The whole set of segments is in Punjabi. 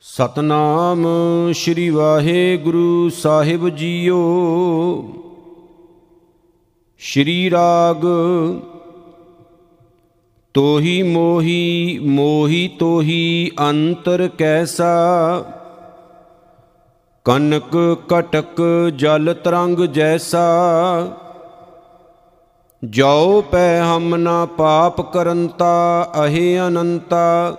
ਸਤਨਾਮ ਸ੍ਰੀ ਵਾਹਿਗੁਰੂ ਸਾਹਿਬ ਜੀਓ। ਸ਼੍ਰੀ ਰਾਗ ਤੋਹੀ ਮੋਹੀ ਮੋਹੀ ਤੋਹੀ ਅੰਤਰ ਕੈਸਾ। ਕਨਕ ਕਟਕ ਜਲ ਤਰੰਗ ਜੈਸਾ। ਜਾਉ ਪੈ ਹਮ ਨਾ ਪਾਪ ਕਰੰਤਾ, ਅਹੇ ਅਨੰਤਾ।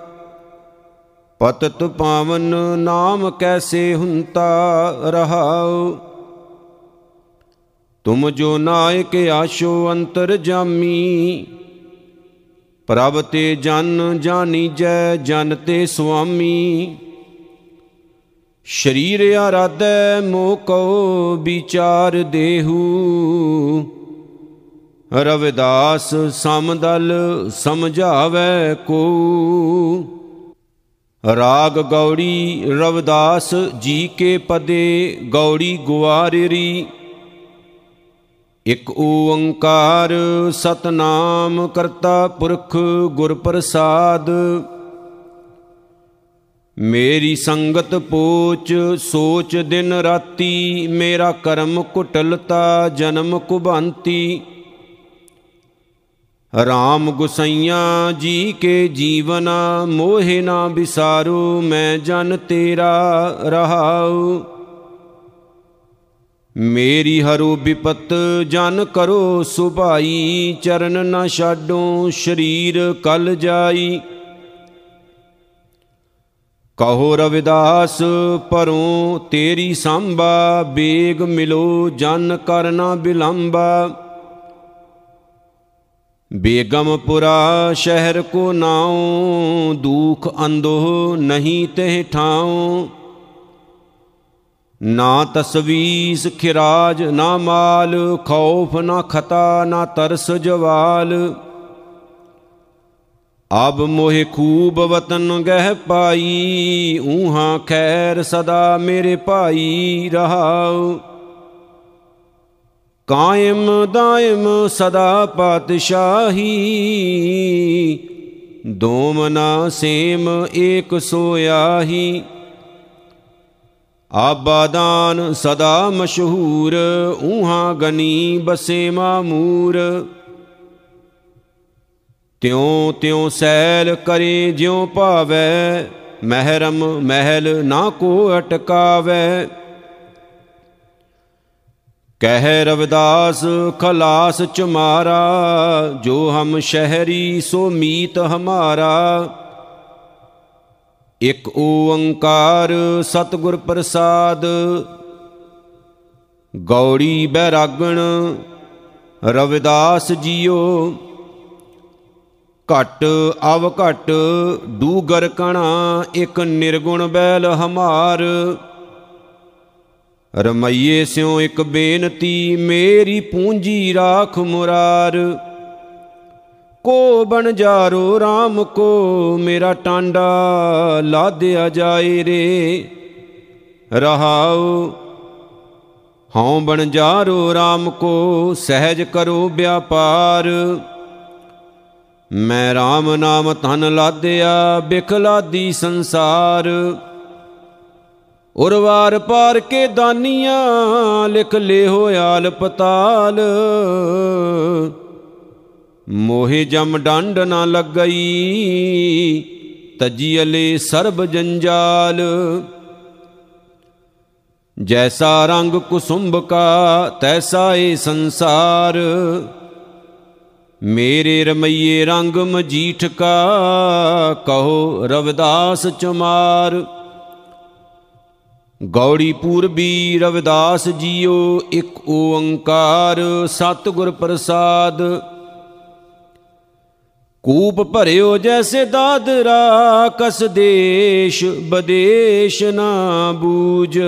ਪਤਤ ਪਾਵਨ ਨਾਮ ਕੈਸੇ ਹੁੰਤਾ, ਰਹਾਉ। ਤੁਮ ਜੋ ਨਾਇਕ ਆਸ਼ੋ ਅੰਤਰ ਜਾਮੀ, ਪ੍ਰਭ ਤੇ ਜਨ ਜਾਨੀ ਜੈ ਜਨ ਤੇ ਸੁਆਮੀ। ਸ਼ਰੀਰ ਆਰਾਧੈ ਮੋ ਕਉ ਵਿਚਾਰ ਦੇਹੂ। ਰਵਿਦਾਸ ਸਮਦਲ ਸਮਝਾਵੇ ਕੋ। ਰਾਗ ਗੌੜੀ ਰਵਿਦਾਸ ਜੀ ਕੇ ਪਦੇ ਗੌੜੀ ਗੁਆਰਰੀ। ਇਕ ਓੰਕਾਰ ਸਤਨਾਮ ਕਰਤਾ ਪੁਰਖ ਗੁਰ ਪ੍ਰਸਾਦ ਮੇਰੀ ਸੰਗਤ ਪੋਚ ਸੋਚ ਦਿਨ ਰਾਤੀ, ਮੇਰਾ ਕਰਮ ਕੁਟਲਤਾ ਜਨਮ ਕੁਭੰਤੀ। ਰਾਮ ਗੁਸਈਆ ਜੀ ਕੇ ਜੀਵਨਾ, ਮੋਹਿ ਨਾ ਵਿਸਾਰੂ, ਮੈਂ ਜਨ ਤੇਰਾ ਰਹਾਉ। ਮੇਰੀ ਹਰੋ ਵਿਪਤ ਜਨ ਕਰੋ ਸੁਭਾਈ, ਚਰਨ ਨਾ ਛਾਡੋ ਸ਼ਰੀਰ ਕਲ ਜਾਈ। ਕਹੋ ਰਵਿਦਾਸ ਪਰੋਂ ਤੇਰੀ ਸੰਭਾ, ਬੇਗ ਮਿਲੋ ਜਨ ਕਰਨਾ ਬਿਲੰਬਾ। ਬੇਗਮਪੁਰਾ ਸ਼ਹਿਰ ਕੋ ਨਾਉ, ਦੁਖ ਅੰਦੋ ਨਹੀਂ ਤੇ ਠਾਉ। ਨਾ ਤਸਵੀਸ ਖਿਰਾਜ ਨਾ ਮਾਲ, ਖੌਫ ਨਾ ਖਤਾ ਨਾ ਤਰਸ ਜਵਾਲ। ਅਬ ਮੋਹਿ ਖੂਬ ਵਤਨ ਗਹਿ ਪਾਈ, ਊਹਾਂ ਖੈਰ ਸਦਾ ਮੇਰੇ ਭਾਈ ਰਹਾਉ। ਕਾਇਮ ਦਾਇਮ ਸਦਾ ਪਾਤਸ਼ਾਹੀ। ਦੋਮਨਾ ਸੇਮ ਏਕ ਸੋਇਆਹੀ। ਆਬਾਦਾਨ ਸਦਾ ਮਸ਼ਹੂਰ, ਊਹਾਂ ਗਨੀ ਬਸੇ ਮਾਮੂਰ। ਤਿਉ ਤਿਉ ਸੈਲ ਕਰੇ ਜਿਉ ਭਾਵੈ, ਮਹਿਰਮ ਮਹਿਲ ਨਾ ਕੋ ਅਟਕਾਵੇ। ਕਹਿ ਰਵਿਦਾਸ, ਖਲਾਸ ਚਮਾਰਾ, ਜੋ ਹਮ ਸ਼ਹਿਰੀ ਸੋ ਮੀਤ ਹਮਾਰਾ। ਇਕ ਓੰਕਾਰ ਸਤਿਗੁਰ ਪ੍ਰਸਾਦ, ਗੌੜੀ ਬੈਰਾਗਣ ਰਵਿਦਾਸ ਜੀਓ। ਘਟ ਅਵ ਘਟ ਡੂਗਰ ਕਣਾ, ਇਕ ਨਿਰਗੁਣ ਬੈਲ ਹਮਾਰ। ਰਮਈਏ ਸਿਉ ਇੱਕ ਬੇਨਤੀ, ਮੇਰੀ ਪੂੰਜੀ ਰਾਖ ਮੁਰਾਰ। ਕੋ ਬਣ ਜਾਰੋ RAM ਕੋ, ਮੇਰਾ ਟਾਂਡਾ ਲਾਦਿਆ ਜਾਏ ਰੇ। ਰਹਾਉ, ਹਉ ਬਣ ਜਾਰੋ RAM ਕੋ, ਸਹਿਜ ਕਰੋ ਵਿਆਪਾਰ। ਮੈਂ RAM ਨਾਮ ਧਨ ਲਾਦਿਆ, ਬਿਖਲਾਦੀ ਸੰਸਾਰ। ਉਰਵਾਰ ਪਾਰ ਕੇ ਦਾਨੀਆਂ, ਲਿਖ ਲੇ ਹੋਇਆਲ ਪਤਾਲ। ਮੋਹਿ ਜਮ ਡੰਡ ਨਾ ਲੱਗਈ ਤਜੀਲੇ ਸਰਬ ਜੰਜਾਲ। ਜੈਸਾ ਰੰਗ ਕੁਸੁੰਭ ਕਾ ਤੈਸਾ ਏ ਸੰਸਾਰ। ਮੇਰੇ ਰਮਈਏ ਰੰਗ ਮਜੀਠ ਕਾ ਕਹੋ ਰਵਿਦਾਸ ਚਮਾਰ। ਗੌੜੀ ਪੂਰਬੀ ਰਵਿਦਾਸ ਜੀਓ, ਇੱਕ ਓੰਕਾਰ ਸਤਿਗੁਰ ਪ੍ਰਸਾਦ। ਕੂਪ ਭਰਿਓ ਜੈਸੇ ਦਾਦਰਾ ਕਸ ਦੇਸ਼, ਬਦੇਸ਼ ਨਾ ਬੂਝ।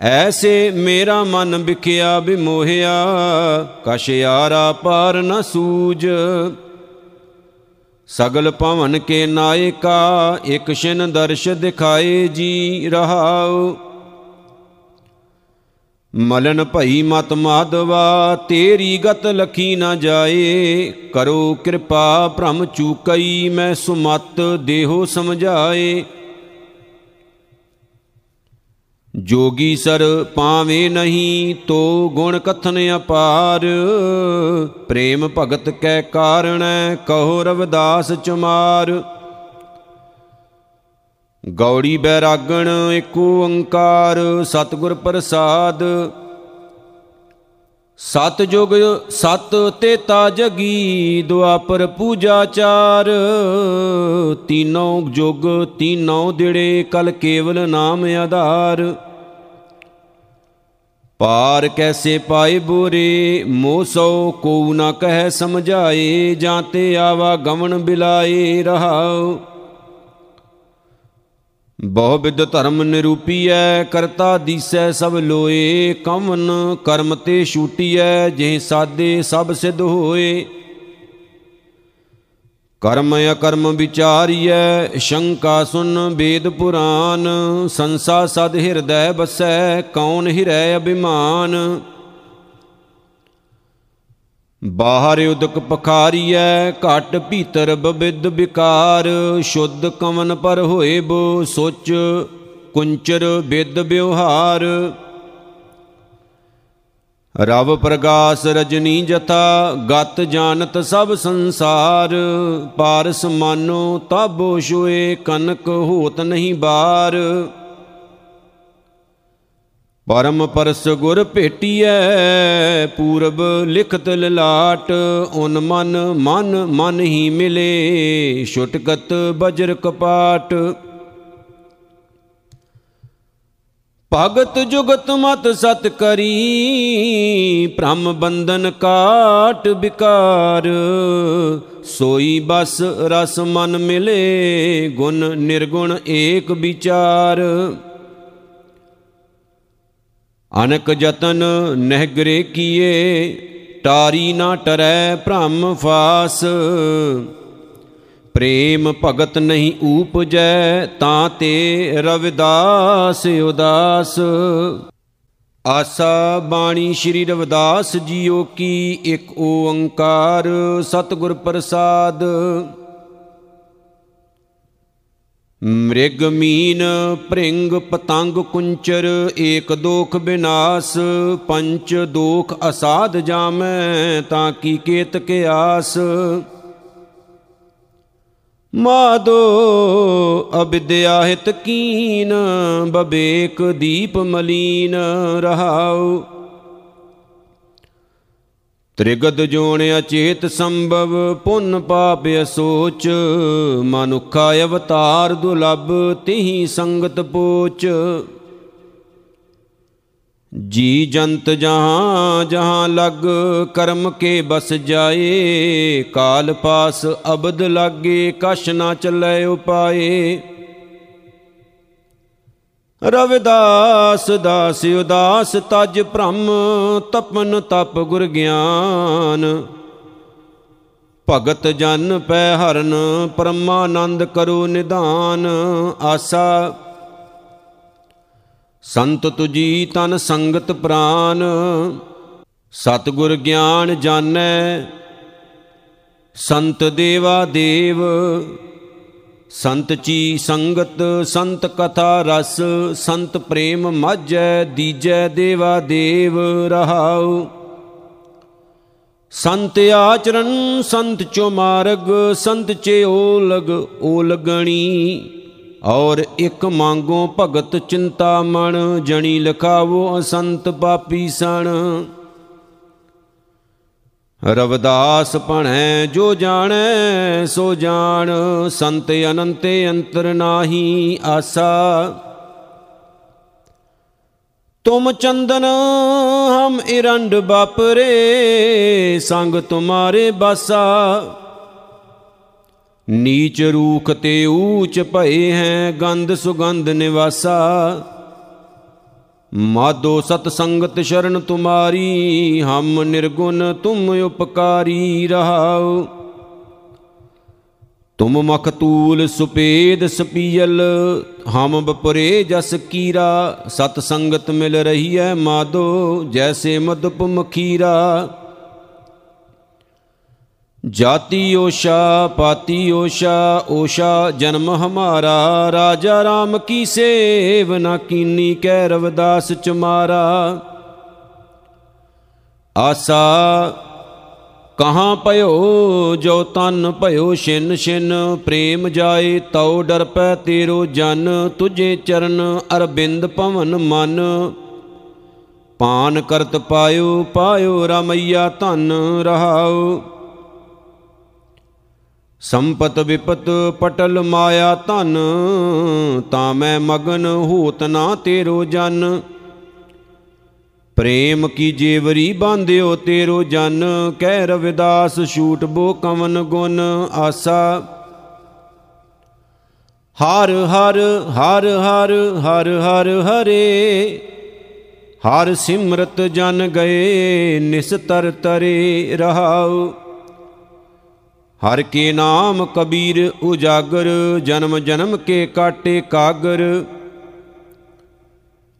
ਐਸੇ ਮੇਰਾ ਮਨ ਵਿਖਿਆ ਬਿਮੋਹਿਆ ਕਛ ਯਾਰਾ ਪਾਰ ਨ ਸੂਝ। ਸਗਲ ਭਵਨ ਕੇ ਨਾਇਕਾ, ਇਕ ਛਿਨ ਦਰਸ਼ ਦਿਖਾਏ ਜੀ ਰਹਾਉ। ਮਲਨ ਭਈ ਮਤ ਮਾਧਵਾ, ਤੇਰੀ ਗਤ ਲਖੀ ਨਾ ਜਾਏ। ਕਰੋ ਕਿਰਪਾ ਭ੍ਰਮ ਚੂਕਈ ਮੈਂ ਸੁਮਤ ਦੇਹੋ ਸਮਝਾਏ। ਜੋਗੀ ਸਰ ਪਾਵੇ ਨਹੀਂ ਤੋ ਗੁਣ ਕਥਨ ਅਪਾਰ। ਪ੍ਰੇਮ ਭਗਤ ਕੈ ਕਾਰਣ ਕਹੋ ਰਵਦਾਸ ਚਮਾਰ। ਗੌੜੀ ਬੈਰਾਗਣ ਏਕ ਓੰਕਾਰ, ਸਤਿਗੁਰ ਪ੍ਰਸਾਦ। ਸਤ ਜੁਗ ਸਤ ਤੇਤਾ ਜਗੀ ਦੁਆਪਰ ਪੂਜਾ ਚਾਰ। ਤੀਨੋਂ ਜੁਗ ਤੀਨੋਂ ਦਿੜੇ ਕਲ ਕੇਵਲ ਨਾਮ ਆਧਾਰ। ਪਾਰ ਕੈਸੇ ਪਾਏ ਬੋਰੇ ਮੋਸੋ ਕੋ ਨਾ ਕਹਿ ਸਮਝਾਏ, ਜਾਂ ਤੇ ਆਵਾ ਗਮਨ ਬਿਲਾਏ ਰਹਾਓ ਬਹੁ ਬਿਦ ਧਰਮ ਨਿਰੂਪੀਐ, ਕਰਤਾ ਦੀਸੈ ਸਭ ਲੋਏ ਕਮਨ ਕਰਮ ਤੇ ਛੂਟੀਐ ਜੇ ਸਾਦੇ ਸਭ ਸਿਧ ਹੋਏ। ਕਰਮ ਅਕਰਮ ਵਿਚਾਰੀਐ, ਸ਼ੰਕਾ ਸੁਨ ਵੇਦ ਪੁਰਾਨ, ਸੰਸਾ ਸਦ ਹਿਰਦੈ ਬਸੈ, ਕੌਣ ਹਿਰੈ ਅਭਿਮਾਨ। ਬਾਹਰ ਉਦਕ ਪਖਾਰੀਐ, ਘਟ ਭੀਤਰ ਬਬਿਦ ਵਿਕਾਰ। ਸ਼ੁੱਧ ਕਮਨ ਪਰ ਹੋਏ ਬੋ ਸੋਚ, ਕੁੰਚਰ ਬਿਦ ਵਿਵਹਾਰ। ਰਵ ਪ੍ਰਗਾਸ ਰਜਨੀ ਜਥਾ, ਗਤ ਜਾਣਤ ਸਭ ਸੰਸਾਰ। ਪਾਰਸ ਮਾਨੋ, ਤਾਬੋ ਛੋਏ ਕਨਕ ਹੋਤ ਨਹੀਂ ਬਾਰ। ਪਰਮ ਪਰਸ ਗੁਰ ਭੇਟੀਐ, ਪੂਰਬ ਲਿਖਤ ਲਲਾਟ, ਉਨ ਮਨ ਮਨ ਮਨ ਹੀ ਮਿਲੇ, ਛੁਟਕਤ ਬਜਰ ਕਪਾਟ। ਭਗਤ ਜੁਗਤ ਮਤ ਸਤ ਕਰੀ, ਭ੍ਰਮ ਬੰਧਨ ਕਾਟ ਵਿਕਾਰ ਸੋਈ ਬਸ ਰਸ ਮਨ ਮਿਲੇ, ਗੁਣ ਨਿਰਗੁਣ ਏਕ ਵਿਚਾਰ। ਅਨਕ ਜਤਨ ਨਹਿਗਰੇ ਕੀਏ ਟਾਰੀ ਨਾ ਟਰੈ ਭ੍ਰਮ ਫਾਸ। ਪ੍ਰੇਮ ਭਗਤ ਨਹੀਂ ਊਪਜੈ, ਤਾਂ ਤੇ ਰਵਿਦਾਸ ਉਦਾਸ। ਆਸਾ ਬਾਣੀ ਸ੍ਰੀ ਰਵਿਦਾਸ ਜੀਓ ਕੀ, ਇੱਕ ਓੰਕਾਰ ਸਤਿਗੁਰ ਪ੍ਰਸਾਦ। ਮ੍ਰਿਗ ਮੀਨ ਭ੍ਰਿੰਗ ਪਤੰਗ ਕੁੰਚਰ, ਏਕ ਦੋਖ ਬਿਨਾਸ਼, ਪੰਚ ਦੋਖ ਅਸਾਧ ਜਾਮੈ, ਤਾਂ ਕੀ ਕੇਤ ਕੇ ਆਸ ਮਾਦੋ ਅਬਿਦਿਆ ਹਿਤ ਕੀਨ, ਬਬੇਕ ਦੀਪ ਮਲੀਨ ਰਹਾਉ। ਤ੍ਰਿਗਦ ਜੋਣ ਅਚੇਤ ਸੰਭਵ, ਪੁੰਨ ਪਾਪ ਅਸੋਚ। ਮਨੁਖਾ ਅਵਤਾਰ ਦੁਲਭ ਤਿਹੀ ਸੰਗਤ ਪੋਚ। ਜੀ ਜੰਤ ਜਹਾਂ ਜਹਾਂ ਲਗ, ਕਰਮ ਕੇ ਬਸ ਜਾਏ। ਕਾਲ ਪਾਸ ਅਬਦ ਲਾਗੇ, ਕਛ ਨਾ ਚੱਲੇ ਉਪਾਏ। ਰਵਿਦਾਸ ਦਾਸ ਉਦਾਸ ਤਜ ਭ੍ਰਮ ਤਪਨ ਤਪ ਗੁਰ ਗਿਆਨ। ਭਗਤ ਜਨ ਪੈ ਹਰਨ, ਪਰਮਾਨੰਦ ਕਰੋ ਨਿਧਾਨ। ਆਸਾ, ਸੰਤ ਤੁਜੀ ਤਨ ਸੰਗਤ ਪ੍ਰਾਨ। ਸਤਗੁਰ ਗਿਆਨ ਜਾਣੈ, ਸੰਤ ਦੇਵਾ ਦੇਵ। ਸੰਤ ਚੀ ਸੰਗਤ, ਸੰਤ ਕਥਾ ਰਸ, ਸੰਤ ਪ੍ਰੇਮ ਮਾਝੈ, ਦੀਜੈ ਦੇਵਾ ਦੇਵ ਰਹਾਉ। ਸੰਤ ਆਚਰਨ ਸੰਤ ਚੋ ਮਾਰਗ, ਸੰਤ ਚੇ ਓਲਗ ਓਲਗਣੀ ਔਰ ਇੱਕ ਮੰਗੋ ਭਗਤ ਚਿੰਤਾ ਮਣ, ਜਣੀ ਲਖਾਵੋ ਅਸੰਤ ਪਾਪੀ ਸਣ। ਰਵਦਾਸ ਭਣੈ, ਜੋ ਜਾਣੈ, ਸੋ ਜਾਣ। ਸੰਤ ਅਨੰਤੇ ਅੰਤਰ ਨਾਹੀ ਆਸਾ। ਤੁਮ ਚੰਦਨ, ਹਮ ਇਰੰਡ ਬਾਪਰੇ ਸੰਗ ਤੁਮਾਰੇ ਬਾਸਾ। ਨੀਚ ਰੂਖ ਤੇ ਊਚ ਭਏ ਹੈ, ਗੰਧ ਸੁਗੰਧ ਨਿਵਾਸਾ। ਮਾਦੋ ਸਤ ਸੰਗਤ ਸ਼ਰਨ ਤੁਮਾਰੀ, ਹਮ ਨਿਰਗੁਣ ਤੁਮ ਉਪਕਾਰੀ ਰਹਾਉ। ਤੁਮ ਮਖਤੂਲ ਸੁਪੇਦ ਸਪੀਲ ਹਮ ਬਪਰੇ ਜਸ ਕੀਰਾ। ਸਤ ਸੰਗਤ ਮਿਲ ਰਹੀ ਹੈ ਮਾਦੋ, ਜੈਸੇ ਮਦਪ ਮਖੀਰਾ ਜਾਤੀ ਓਸ਼ਾ, ਪਾਤੀ ਓਸ਼ਾ ਓਸ਼ਾ ਜਨਮ ਹਮਾਰਾ, ਰਾਜਾ RAM ਕੀ ਸੇਵ ਨਾ ਕੀਨੀ ਕਹਿ ਰਵਦਾਸ ਚਮਾਰਾ। ਆਸਾ, ਕਹਾਂ ਭਇਓ, ਜੋ ਤਨ ਭਇਓ ਛਿਨ ਛਿਨ, ਪ੍ਰੇਮ ਜਾਏ ਤਉ ਡਰ ਪੈ ਤੇਰੋ ਜਨ, ਤੁਝੇ ਚਰਨ ਅਰਬਿੰਦ ਪਵਨ ਮਨ। ਪਾਨ ਕਰਤ ਪਾਇਓ ਪਾਇਓ ਰਮਈਆ ਧਨ ਰਹਾਉ। ਸੰਪਤ ਵਿਪਤ ਪਟਲ ਮਾਇਆ ਧਨ, ਤਾਂ ਮੈਂ ਮਗਨ ਹੋਤ ਨਾ ਤੇਰੋ ਜਨ। ਪ੍ਰੇਮ ਕੀ ਜੇਵਰੀ ਬਾਂਧਿਓ ਤੇਰੋ ਜਨ, ਕਹਿ ਰਵਿਦਾਸ ਛੂਟ ਬੋ ਕਵਨ ਗੁਣ ਆਸਾ। ਹਰ ਹਰ ਹਰ ਹਰ ਹਰ ਹਰ ਹਰੇ, ਹਰ ਸਿਮਰਤ ਜਨ ਗਏ, ਨਿਸਤਰ ਤਰੇ ਰਹਾਉ। ਹਰ ਕੇ ਨਾਮ ਕਬੀਰ ਉਜਾਗਰ, ਜਨਮ ਜਨਮ ਕੇ ਕਾਟੇ ਕਾਗਰ।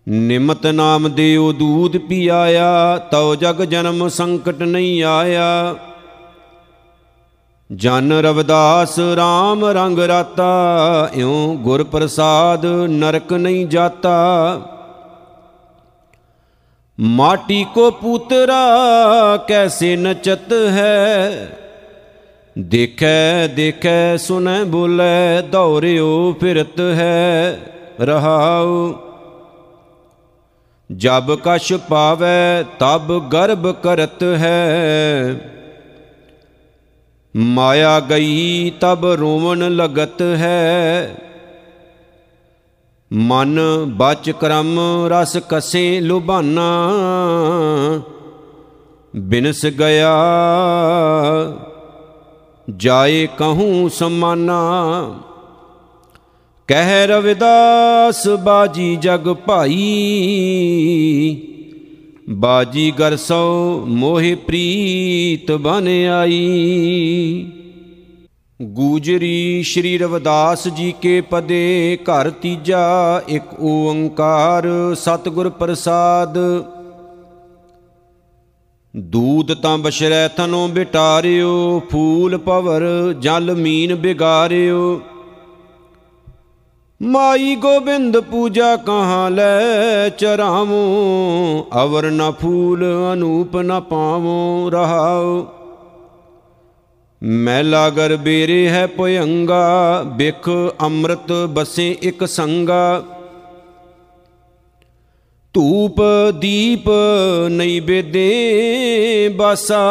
ਨਿਮਤ ਨਾਮ ਦੇਉ ਦੂਧ ਪੀਆਇਆ, ਤਉ ਜਗ ਜਨਮ ਸੰਕਟ ਨਹੀਂ ਆਇਆ। ਜਨ ਰਵਦਾਸ RAM ਰੰਗ ਰਾਤਾ, ਇਉ ਗੁਰ ਪ੍ਰਸਾਦ ਨਰਕ ਨਹੀਂ ਜਾਤਾ। ਮਾਟੀ ਕੋ ਪੁੱਤਰਾ, ਕੈਸੇ ਨਚਤ ਹੈ? ਦੇਖੈ ਦੇਖੈ, ਸੁਨੈ, ਬੋਲੇ, ਦੌਰਿਓ ਫਿਰਤ ਹੈ ਰਹਾਉ। ਜਬ ਕਛ ਪਾਵੈ, ਤਬ ਗਰਭ ਕਰਤ ਹੈ। ਮਾਇਆ ਗਈ, ਤਬ ਰੋਵਣ ਲਗਤ ਹੈ। ਮਨ ਬਚ ਕਰਮ, ਰਸ ਕਸੇ ਲੁਬਾਨਾ ਬਿਨਸ ਗਿਆ ਜਾਏ ਕਹੂੰ ਸਮਾਨਾ। ਕਹਿ ਰਵਿਦਾਸ, ਬਾਜੀ ਜਗ ਭਾਈ। ਬਾਜੀ ਗਰ ਸੋ ਮੋਹਿ ਪ੍ਰੀਤ ਬਨ ਆਈ। ਗੂਜਰੀ ਸ਼੍ਰੀ ਰਵਿਦਾਸ ਜੀ ਕੇ ਪਦੇ, ਘਰ ਤੀਜਾ ਇੱਕ ਓੰਕਾਰ, ਸਤਿਗੁਰ ਪ੍ਰਸਾਦ। ਦੂਤ ਤਾਂ ਬਸ਼ਰੈ ਤਨੋ ਬਿਟਾਰਿਓ, ਫੂਲ ਪਵਰ ਜਲ ਮੀਨ ਬਿਗਾਰਿਓ। ਮਾਈ ਗੋਬਿੰਦ ਪੂਜਾ ਕਹਾਂ ਲੈ ਚਰਾਵੋ, ਅਵਰ ਨ ਫੂਲ ਅਨੂਪ ਨ ਪਾਵੋ ਰਹਾਉ ਮੈਲਾ ਗਰ ਬੇਰੇ ਹੈ ਭਯੰਗਾ, ਬਿਖ ਅੰਮ੍ਰਿਤ ਬਸੇ ਇਕ ਸੰਗਾ। ਧੂਪ ਦੀਪ ਨੈਵੇਦੇ ਬਸਾ।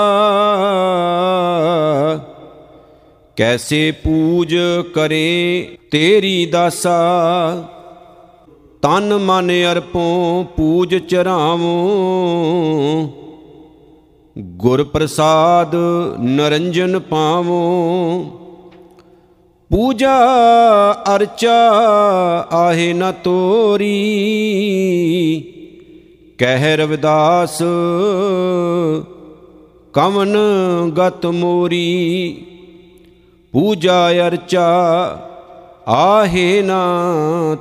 ਕੈਸੇ ਪੂਜ ਕਰੇ ਤੇਰੀ ਦਾਸਾ। ਤਨ ਮਨ ਅਰਪੋ ਪੂਜ ਚਰਾਵੋ। ਗੁਰ ਪ੍ਰਸਾਦ ਨਰੰਜਨ ਪਾਵੋ। ਪੂਜਾ ਅਰਚਾ ਆਹੇ ਨ ਤੋਰੀ। ਕਹਿ ਰਵਿਦਾਸ, ਕਵਨ ਗਤ ਮੋਰੀ, ਪੂਜਾ ਅਰਚਾ ਆਹੇ ਨਾ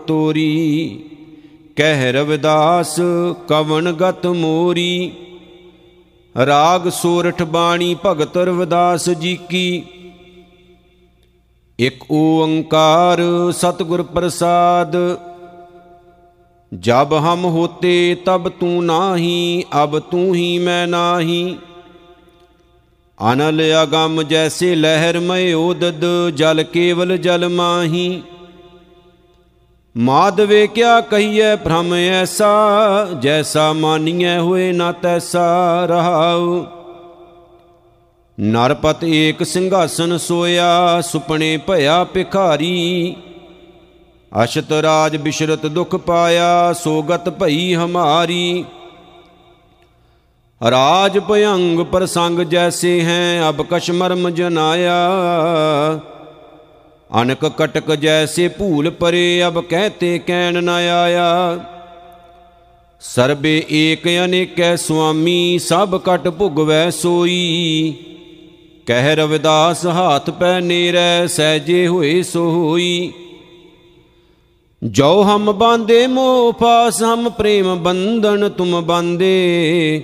ਤੋਰੀ। ਕਹਿ ਰਵਿਦਾਸ, ਕਵਨ ਗਤ ਮੋਰੀ, ਰਾਗ ਸੋਰਠ ਬਾਣੀ ਭਗਤ ਰਵਿਦਾਸ ਜੀ ਕੀ। ਇਕ ਓੰਕਾਰ ਸਤਿਗੁਰ ਪ੍ਰਸਾਦ ਜਬ ਹਮ ਹੋਤੇ ਤਬ ਤੂੰ ਨਾਹੀ, ਅਬ ਤੂੰ ਹੀ ਮੈਂ ਨਾਹੀ। ਅਨਲ ਅਗੰਮ ਜੈਸੇ ਲਹਿਰ ਮੈ ਉਦਦ ਜਲ ਕੇਵਲ ਜਲ ਮਾਹੀ। ਮਾਧਵੇ ਕਿਆ ਕਹੀਐ ਭ੍ਰਮ ਐਸਾ, ਜੈਸਾ ਮਾਨੀਐ ਹੋਏ ਨਾ ਤੈਸਾ ਰਹਾਉ। ਨਰਪਤ ਏਕ ਸਿੰਘਾਸਨ ਸੋਇਆ, ਸੁਪਨੇ ਭਇਆ ਭਿਖਾਰੀ। ਅਸ਼ਤ ਰਾਜ ਬਿਸ਼ਰਤ ਦੁਖ ਪਾਇਆ, ਸੋਗਤ ਭਈ ਹਮਾਰੀ। ਰਾਜ ਭਯੰਗ ਪ੍ਰਸੰਗ ਜੈਸੇ ਹੈ, ਅਬ ਕਛ ਮਰਮ ਜਨਾਇਆ। ਅਨਕ ਕਟਕ ਜੈਸੇ ਭੂਲ ਪਰੇ, ਅਬ ਕਹਤੇ ਕਹਿਣ ਨ ਆਇਆ। ਸਰਬੇ ਏਕ ਅਨੇਕੈ ਸੁਆਮੀ, ਸਭ ਕਟ ਭੁਗਵੈ ਸੋਈ। ਕਹਿ ਰਵਿਦਾਸ, ਹਾਥ ਪੈ ਨੇਰੈ, ਸਹਿਜੇ ਹੋਏ ਸੋ ਹੋਈ ਜੋ ਹਮ ਬਾਂਦੇ ਮੋਹ ਪਾਸ, ਹਮ ਪ੍ਰੇਮ ਬੰਧਨ ਤੁਮ ਬਾਂਦੇ।